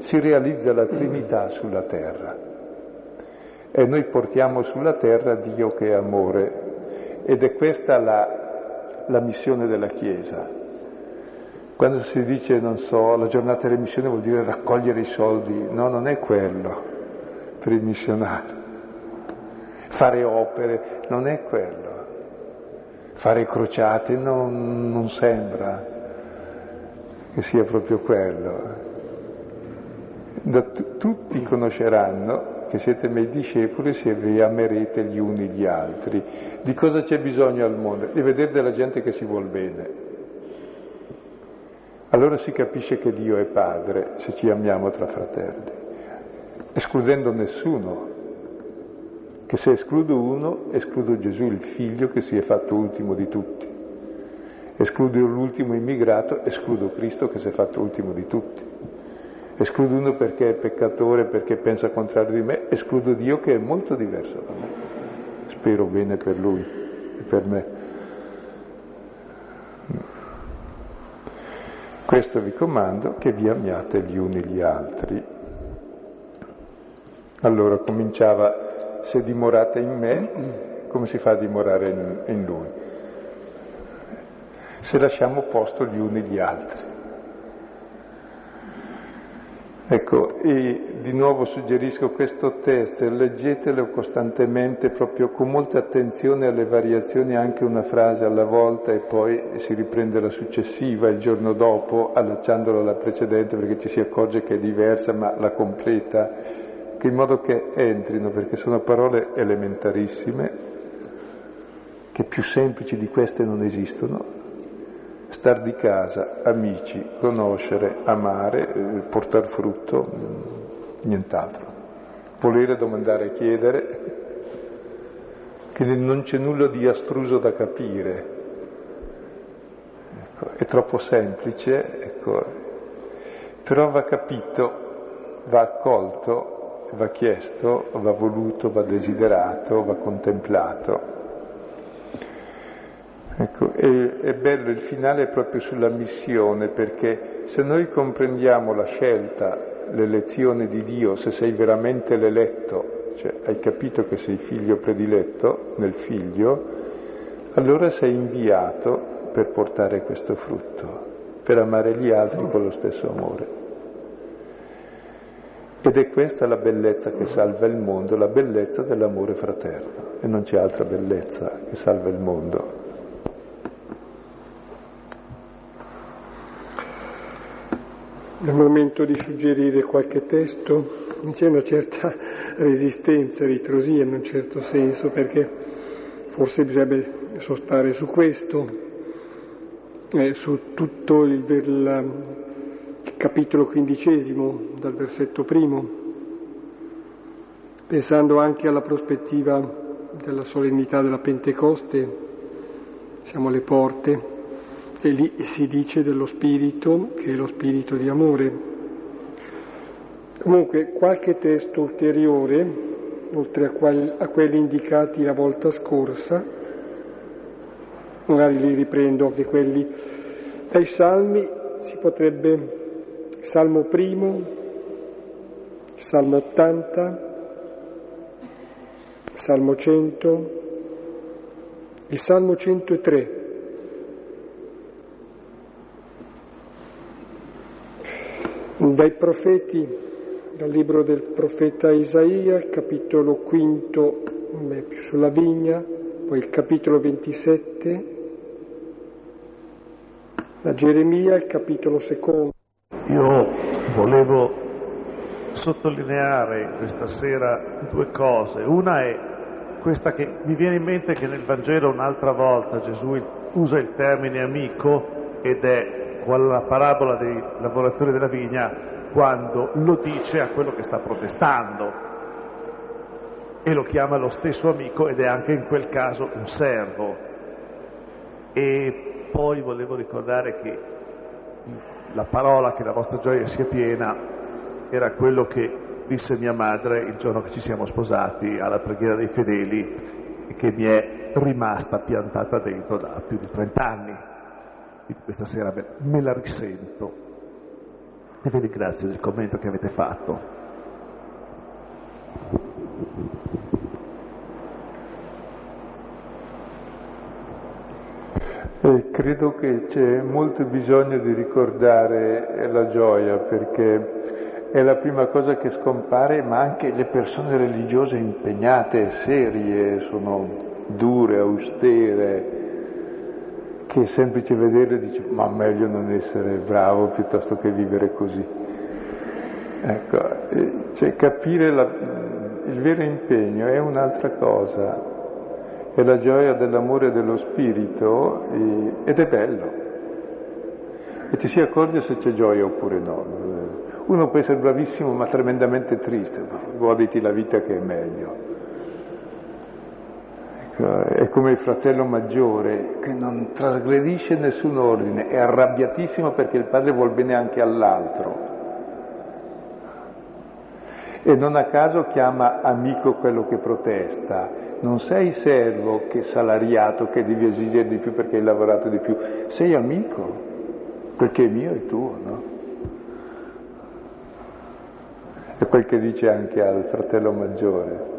si realizza la Trinità sulla terra. E noi portiamo sulla terra Dio che è amore. Ed è questa la, la missione della Chiesa quando si dice, non so, la giornata delle missioni vuol dire raccogliere i soldi, no, non è quello per il missionario. Fare opere, non è quello. Fare crociate, non, non sembra che sia proprio quello. Da t- tutti conosceranno che siete miei discepoli se vi amerete gli uni gli altri. Di cosa c'è bisogno al mondo? Di vedere della gente che si vuol bene allora si capisce che Dio è Padre se ci amiamo tra fratelli, escludendo nessuno, che se escludo uno, escludo Gesù, il figlio che si è fatto ultimo di tutti. Escludo l'ultimo immigrato, escludo Cristo che si è fatto ultimo di tutti. Escludo uno perché è peccatore, perché pensa contrario di me, escludo Dio che è molto diverso da me. Spero bene per lui e per me. Questo vi comando che vi amiate gli uni gli altri. Allora cominciava, se dimorate in me, come si fa a dimorare in, in lui? se lasciamo posto gli uni gli altri. Ecco, e di nuovo suggerisco questo testo, leggetelo costantemente, proprio con molta attenzione alle variazioni, anche una frase alla volta e poi si riprende la successiva il giorno dopo, allacciandola alla precedente perché ci si accorge che è diversa ma la completa, in modo che entrino, perché sono parole elementarissime, che più semplici di queste non esistono, star di casa, amici, conoscere, amare, eh, portare frutto, mm, nient'altro. Volere, domandare, chiedere, che non c'è nulla di astruso da capire. Ecco, è troppo semplice, ecco, però va capito, va accolto, va chiesto, va voluto, va desiderato, va contemplato. Ecco, è, è bello il finale proprio sulla missione, perché se noi comprendiamo la scelta, l'elezione di Dio, se sei veramente l'eletto, cioè hai capito che sei figlio prediletto nel figlio, allora sei inviato per portare questo frutto, per amare gli altri con lo stesso amore. Ed è questa la bellezza che salva il mondo, la bellezza dell'amore fraterno. E non c'è altra bellezza che salva il mondo. Nel momento di suggerire qualche testo c'è una certa resistenza, ritrosia in un certo senso, perché forse bisognerebbe sostare su questo, eh, su tutto il, il, il capitolo quindicesimo, dal versetto primo, pensando anche alla prospettiva della solennità della Pentecoste, siamo alle porte e lì si dice dello spirito che è lo spirito di amore. Comunque qualche testo ulteriore, oltre a, qual, a quelli indicati la volta scorsa, magari li riprendo anche quelli dai salmi, si potrebbe Salmo primo, Salmo 80, Salmo 100, il Salmo 103 Dai profeti, dal libro del profeta Isaia, capitolo quinto, sulla vigna, poi il capitolo 27, da Geremia, il capitolo secondo. Io volevo sottolineare questa sera due cose. Una è questa che mi viene in mente che nel Vangelo un'altra volta Gesù usa il termine amico ed è la parabola dei lavoratori della vigna quando lo dice a quello che sta protestando e lo chiama lo stesso amico ed è anche in quel caso un servo. E poi volevo ricordare che la parola che la vostra gioia sia piena era quello che disse mia madre il giorno che ci siamo sposati alla preghiera dei fedeli e che mi è rimasta piantata dentro da più di 30 anni questa sera me la risento e vi ringrazio del commento che avete fatto. Eh, credo che c'è molto bisogno di ricordare la gioia perché è la prima cosa che scompare, ma anche le persone religiose impegnate, serie, sono dure, austere, che è semplice vedere dice ma meglio non essere bravo piuttosto che vivere così. Ecco, cioè capire la, il vero impegno è un'altra cosa, è la gioia dell'amore dello spirito e, ed è bello. E ti si accorge se c'è gioia oppure no. Uno può essere bravissimo ma tremendamente triste, goditi la vita che è meglio. È come il fratello maggiore che non trasgredisce nessun ordine, è arrabbiatissimo perché il padre vuol bene anche all'altro. E non a caso chiama amico quello che protesta. Non sei servo che salariato che devi esigere di più perché hai lavorato di più, sei amico, perché è mio e tuo, no? È quel che dice anche al fratello maggiore.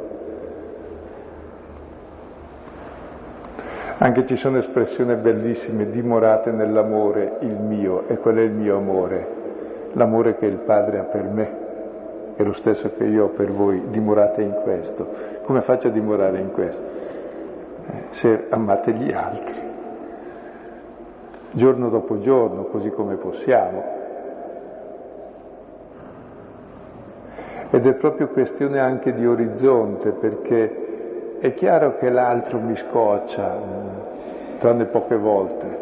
Anche ci sono espressioni bellissime, dimorate nell'amore, il mio, e qual è il mio amore? L'amore che il Padre ha per me, è lo stesso che io ho per voi, dimorate in questo. Come faccio a dimorare in questo? Eh, se amate gli altri, giorno dopo giorno, così come possiamo. Ed è proprio questione anche di orizzonte, perché è chiaro che l'altro mi scoccia, tranne poche volte.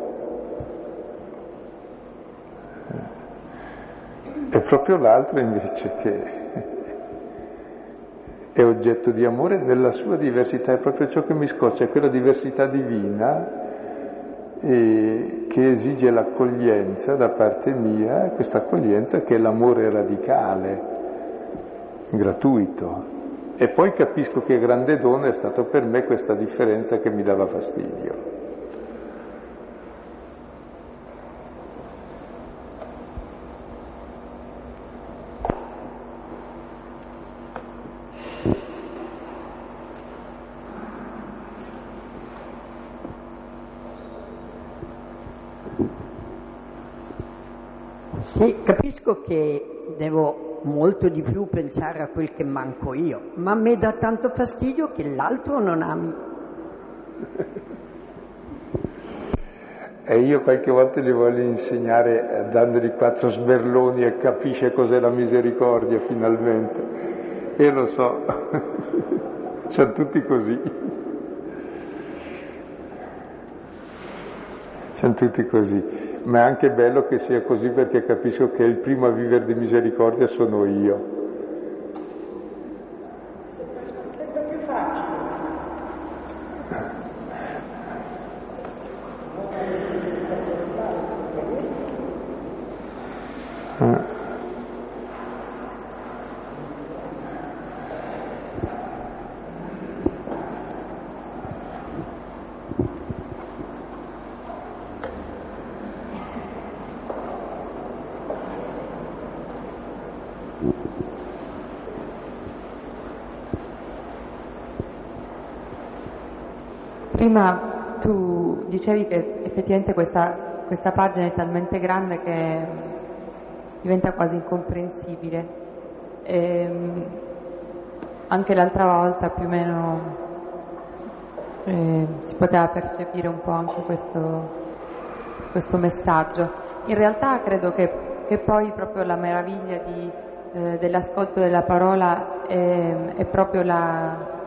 È proprio l'altro invece che è oggetto di amore della sua diversità, è proprio ciò che mi scoccia, è quella diversità divina che esige l'accoglienza da parte mia, questa accoglienza che è l'amore radicale, gratuito. E poi capisco che grande dono è stato per me questa differenza che mi dava fastidio. Sì, capisco che devo molto di più pensare a quel che manco io, ma a me dà tanto fastidio che l'altro non ami. E io qualche volta gli voglio insegnare eh, dandogli quattro sberloni e capisce cos'è la misericordia finalmente. E lo so, sono tutti così. Sono tutti così ma è anche bello che sia così perché capisco che il primo a vivere di misericordia sono io. Prima tu dicevi che effettivamente questa, questa pagina è talmente grande che diventa quasi incomprensibile. E, ehm, anche l'altra volta più o meno eh, si poteva percepire un po' anche questo, questo messaggio. In realtà credo che, che, poi proprio la meraviglia di, eh, dell'ascolto della parola è, è proprio la,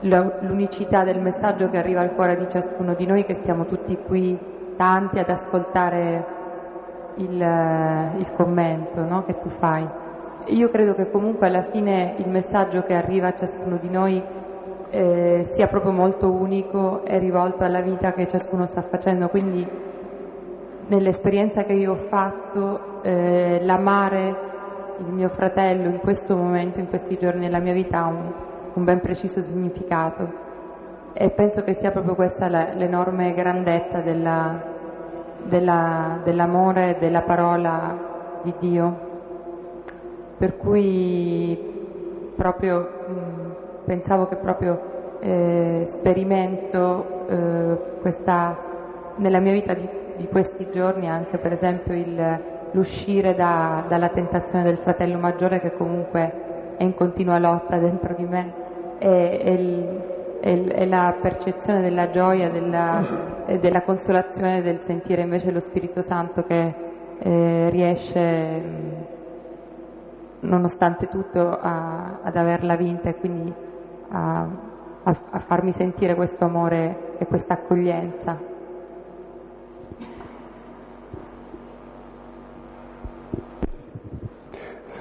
l'unicità del messaggio che arriva al cuore di ciascuno di noi, che siamo tutti qui tanti ad ascoltare il, il commento no? che tu fai. Io credo che comunque alla fine il messaggio che arriva a ciascuno di noi eh, sia proprio molto unico e rivolto alla vita che ciascuno sta facendo, quindi nell'esperienza che io ho fatto, eh, l'amare il mio fratello in questo momento, in questi giorni della mia vita ha un, un ben preciso significato e penso che sia proprio questa l'enorme grandezza della, della, dell'amore e della parola di Dio. Per cui proprio mh, pensavo che proprio eh, sperimento eh, questa, nella mia vita di, di, questi giorni anche per esempio il, l'uscire da, dalla tentazione del fratello maggiore che comunque è in continua lotta dentro di me e, la percezione della gioia della, della consolazione del sentire invece lo Spirito Santo che eh, riesce nonostante tutto a, ad averla vinta e quindi a, a, a farmi sentire questo amore e questa accoglienza.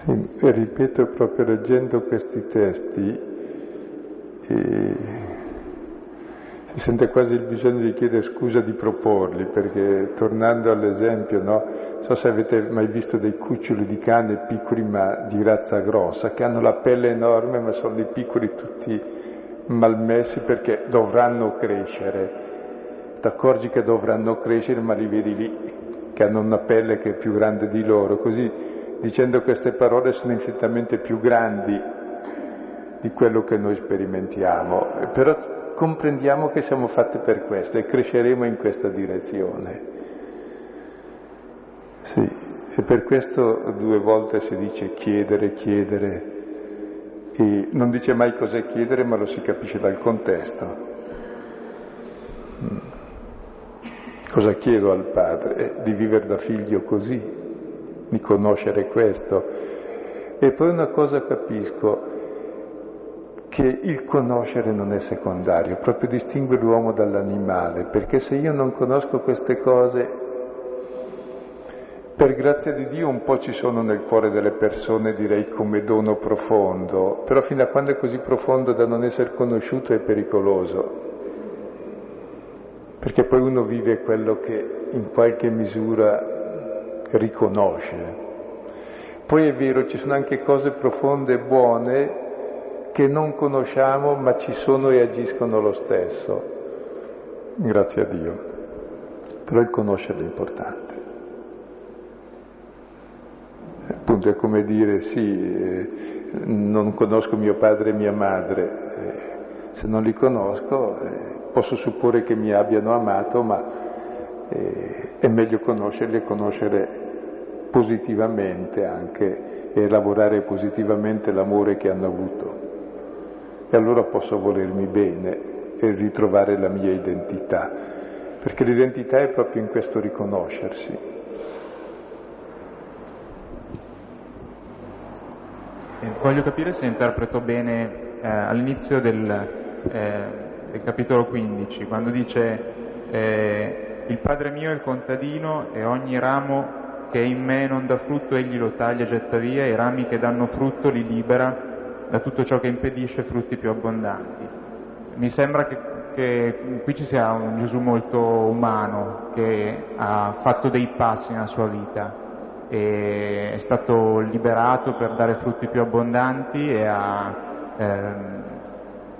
Sì, ripeto, proprio leggendo questi testi, eh, si sente quasi il bisogno di chiedere scusa di proporli, perché tornando all'esempio, no? so se avete mai visto dei cuccioli di cane piccoli ma di razza grossa, che hanno la pelle enorme ma sono dei piccoli tutti malmessi perché dovranno crescere. Ti accorgi che dovranno crescere ma li vedi lì, che hanno una pelle che è più grande di loro, così dicendo queste parole sono infinitamente più grandi di quello che noi sperimentiamo, però comprendiamo che siamo fatti per questo e cresceremo in questa direzione. Sì, e per questo due volte si dice chiedere, chiedere, e non dice mai cos'è chiedere, ma lo si capisce dal contesto. Mm. Cosa chiedo al Padre? Eh, di vivere da figlio così, di conoscere questo. E poi una cosa capisco, che il conoscere non è secondario, proprio distingue l'uomo dall'animale, perché se io non conosco queste cose, per grazia di Dio un po' ci sono nel cuore delle persone, direi come dono profondo, però fino a quando è così profondo da non essere conosciuto è pericoloso, perché poi uno vive quello che in qualche misura riconosce. Poi è vero, ci sono anche cose profonde e buone che non conosciamo ma ci sono e agiscono lo stesso. Grazie a Dio. Però il conoscere è importante. Appunto è come dire sì, eh, non conosco mio padre e mia madre, eh, se non li conosco eh, posso supporre che mi abbiano amato, ma è meglio conoscerli e conoscere positivamente anche e lavorare positivamente l'amore che hanno avuto e allora posso volermi bene e ritrovare la mia identità, perché l'identità è proprio in questo riconoscersi. Eh, voglio capire se interpreto bene eh, all'inizio del, eh, del, capitolo 15, quando dice eh, il Padre mio è il contadino e ogni ramo che in me non dà frutto egli lo taglia e getta via, e i rami che danno frutto li libera da tutto ciò che impedisce frutti più abbondanti. Mi sembra che, che qui ci sia un Gesù molto umano che ha fatto dei passi nella sua vita e è stato liberato per dare frutti più abbondanti e, ha, ehm,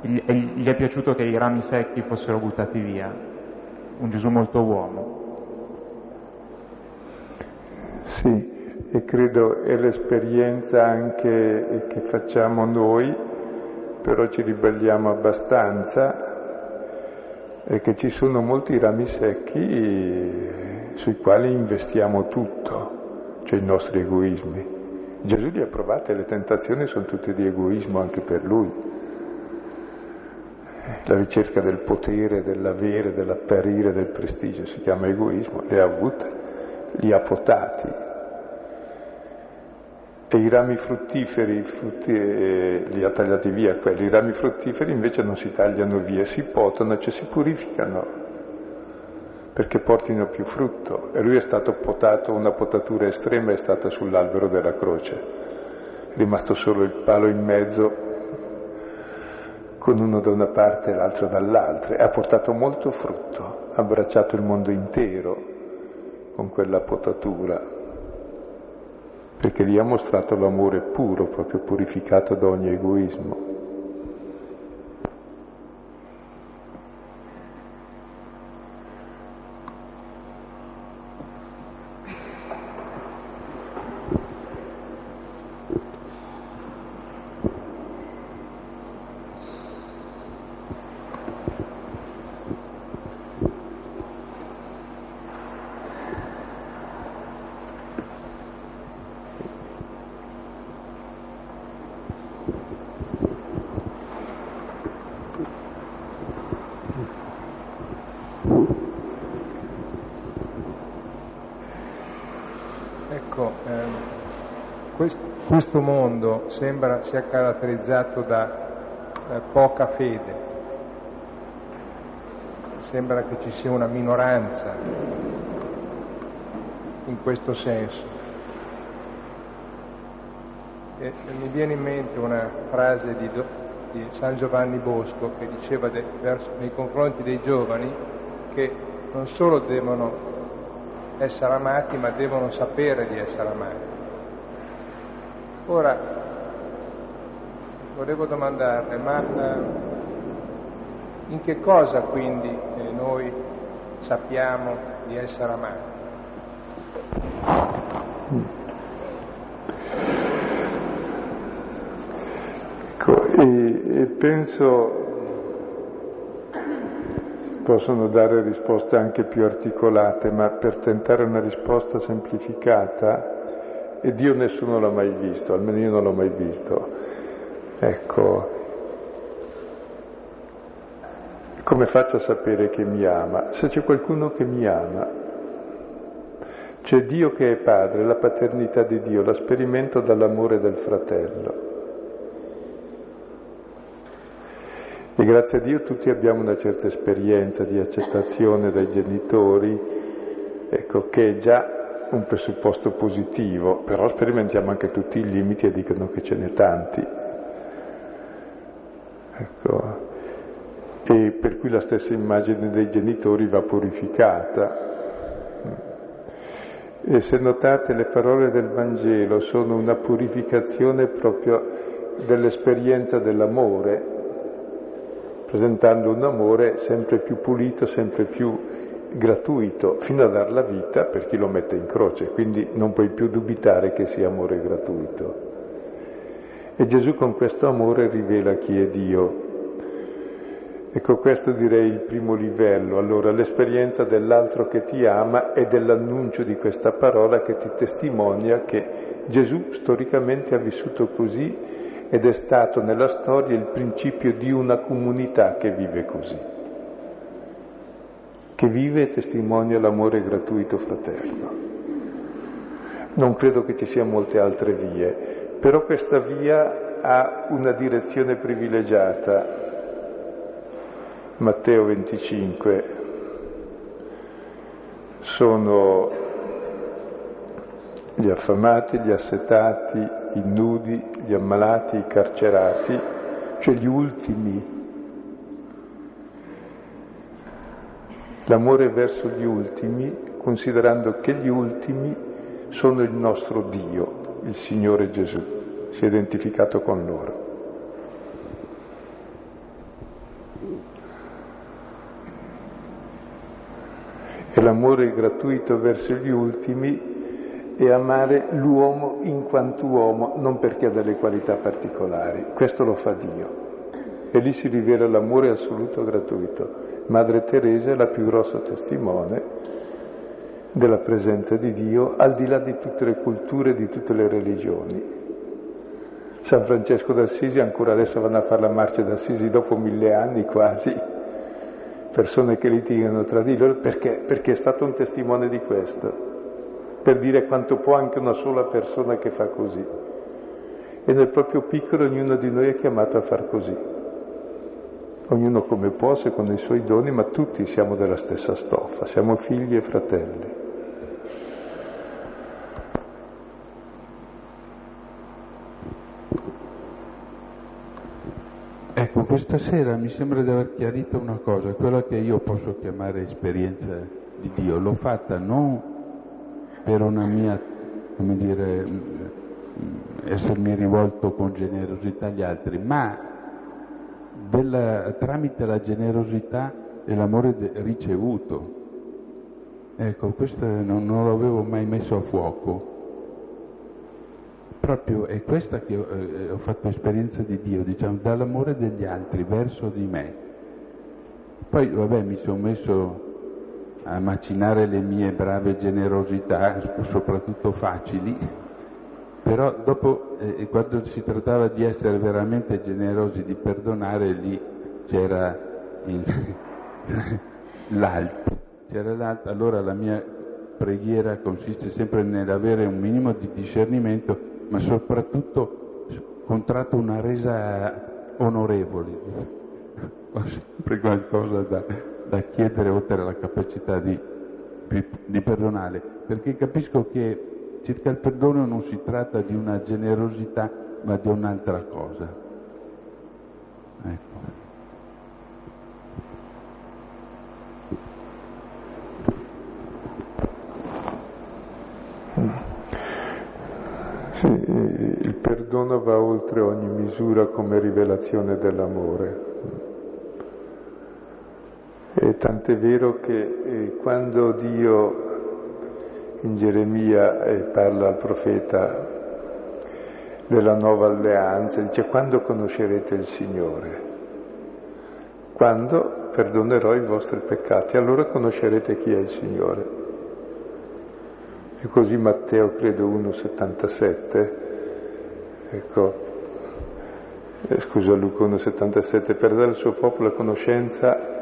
gli è piaciuto che i rami secchi fossero buttati via. Un Gesù molto uomo. Sì, e credo è l'esperienza anche che facciamo noi, però ci ribelliamo abbastanza, è che ci sono molti rami secchi sui quali investiamo tutto, cioè i nostri egoismi. Gesù li ha provati e le tentazioni sono tutte di egoismo anche per lui. La ricerca del potere, dell'avere, dell'apparire, del prestigio si chiama egoismo, le ha avute, li ha potati, e i rami fruttiferi, frutti, eh, li ha tagliati via quelli, i rami fruttiferi invece non si tagliano via, si potano, cioè si purificano perché portino più frutto. E lui è stato potato, una potatura estrema è stata sull'albero della croce, è rimasto solo il palo in mezzo con uno da una parte e l'altro dall'altra, ha portato molto frutto, ha abbracciato il mondo intero con quella potatura perché gli ha mostrato l'amore puro, proprio purificato da ogni egoismo. Questo mondo sembra sia caratterizzato da eh, poca fede, sembra che ci sia una minoranza in questo senso. E mi viene in mente una frase di, di San Giovanni Bosco che diceva de, verso, nei confronti dei giovani che non solo devono essere amati, ma devono sapere di essere amati. Ora, volevo domandarle, ma eh, in che cosa quindi eh, noi sappiamo di essere amati? Ecco, e, e penso possono dare risposte anche più articolate, ma per tentare una risposta semplificata, e Dio nessuno l'ha mai visto, almeno io non l'ho mai visto. Ecco, come faccio a sapere che mi ama? Se c'è qualcuno che mi ama, c'è Dio che è padre, la paternità di Dio, la sperimento dall'amore del fratello. E grazie a Dio tutti abbiamo una certa esperienza di accettazione dai genitori, ecco, che già un presupposto positivo, però sperimentiamo anche tutti i limiti e dicono che ce n'è tanti. Ecco. E per cui la stessa immagine dei genitori va purificata. E se notate le parole del Vangelo sono una purificazione proprio dell'esperienza dell'amore, presentando un amore sempre più pulito, sempre più gratuito, fino a dar la vita per chi lo mette in croce, quindi non puoi più dubitare che sia amore gratuito. E Gesù con questo amore rivela chi è Dio. Ecco, questo direi il primo livello. Allora, l'esperienza dell'altro che ti ama e dell'annuncio di questa parola che ti testimonia che Gesù storicamente ha vissuto così ed è stato nella storia il principio di una comunità che vive così, che vive e testimonia l'amore gratuito fraterno. Non credo che ci siano molte altre vie, però questa via ha una direzione privilegiata. Matteo 25 sono gli affamati, gli assetati, i nudi, gli ammalati, i carcerati, cioè gli ultimi. L'amore verso gli ultimi, considerando che gli ultimi sono il nostro Dio, il Signore Gesù, si è identificato con loro. E l'amore gratuito verso gli ultimi e amare l'uomo in quanto uomo, non perché ha delle qualità particolari. Questo lo fa Dio. E lì si rivela l'amore assoluto gratuito. Madre Teresa è la più grossa testimone della presenza di Dio al di là di tutte le culture e di tutte le religioni. San Francesco d'Assisi ancora adesso vanno a fare la marcia d'Assisi dopo mille anni quasi, persone che litigano tra di loro perché, perché è stato un testimone di questo per dire quanto può anche una sola persona che fa così. E nel proprio piccolo ognuno di noi è chiamato a far così. Ognuno come può, secondo i suoi doni, ma tutti siamo della stessa stoffa, siamo figli e fratelli. Ecco, questa sera mi sembra di aver chiarito una cosa, quella che io posso chiamare esperienza di Dio. L'ho fatta non per una mia, come dire, essermi rivolto con generosità agli altri, ma della, tramite la generosità e l'amore de, ricevuto. Ecco, questo non, non l'avevo mai messo a fuoco. Proprio è questa che ho, eh, ho fatto esperienza di Dio, diciamo, dall'amore degli altri verso di me. Poi, vabbè, mi sono messo a macinare le mie brave generosità, soprattutto facili, però dopo, eh, quando si trattava di essere veramente generosi, di perdonare, lì c'era il, l'alto, c'era l'alto, allora la mia preghiera consiste sempre nell'avere un minimo di discernimento, ma soprattutto contratto una resa onorevole, ho sempre qualcosa da, da chiedere oltre alla capacità di, di perdonare, perché capisco che circa il perdono non si tratta di una generosità, ma di un'altra cosa. Ecco. Sì, il perdono va oltre ogni misura come rivelazione dell'amore. E tant'è vero che eh, quando Dio in Geremia eh, parla al profeta della nuova alleanza, dice quando conoscerete il Signore? Quando perdonerò i vostri peccati, allora conoscerete chi è il Signore. E così Matteo, credo 1,77, ecco, eh, scusa Luca 1,77, per dare al suo popolo la conoscenza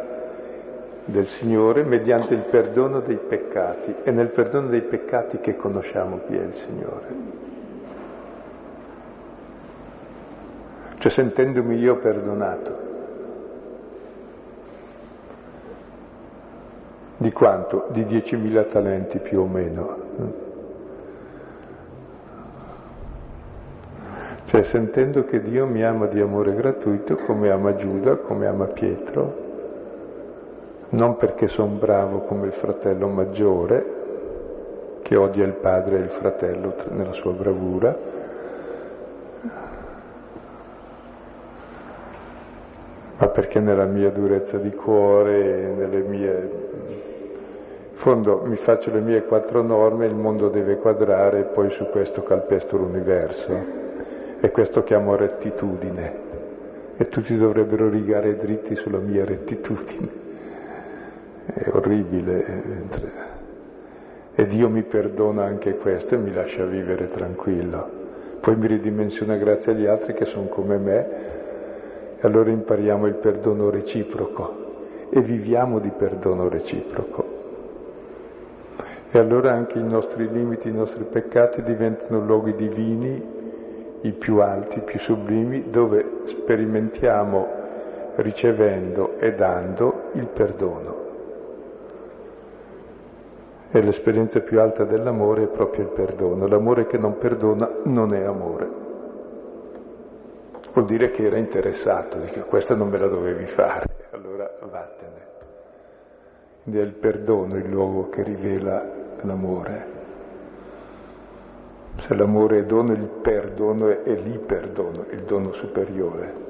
del Signore mediante il perdono dei peccati. È nel perdono dei peccati che conosciamo chi è il Signore. Cioè sentendomi io perdonato. Di quanto? Di 10.000 talenti più o meno. Cioè sentendo che Dio mi ama di amore gratuito come ama Giuda, come ama Pietro, non perché sono bravo come il fratello maggiore, che odia il padre e il fratello nella sua bravura, ma perché nella mia durezza di cuore, nelle mie in fondo mi faccio le mie quattro norme, il mondo deve quadrare e poi su questo calpesto l'universo. E questo chiamo rettitudine. E tutti dovrebbero rigare dritti sulla mia rettitudine. È orribile. E Dio mi perdona anche questo e mi lascia vivere tranquillo. Poi mi ridimensiona grazie agli altri che sono come me e allora impariamo il perdono reciproco e viviamo di perdono reciproco. E allora anche i nostri limiti, i nostri peccati diventano luoghi divini, i più alti, i più sublimi, dove sperimentiamo ricevendo e dando il perdono. E l'esperienza più alta dell'amore è proprio il perdono. L'amore che non perdona non è amore. Vuol dire che era interessato, dice questa non me la dovevi fare, allora vattene. Quindi è il perdono il luogo che rivela l'amore. Se l'amore è dono, il perdono è, l'iperdono, il dono superiore.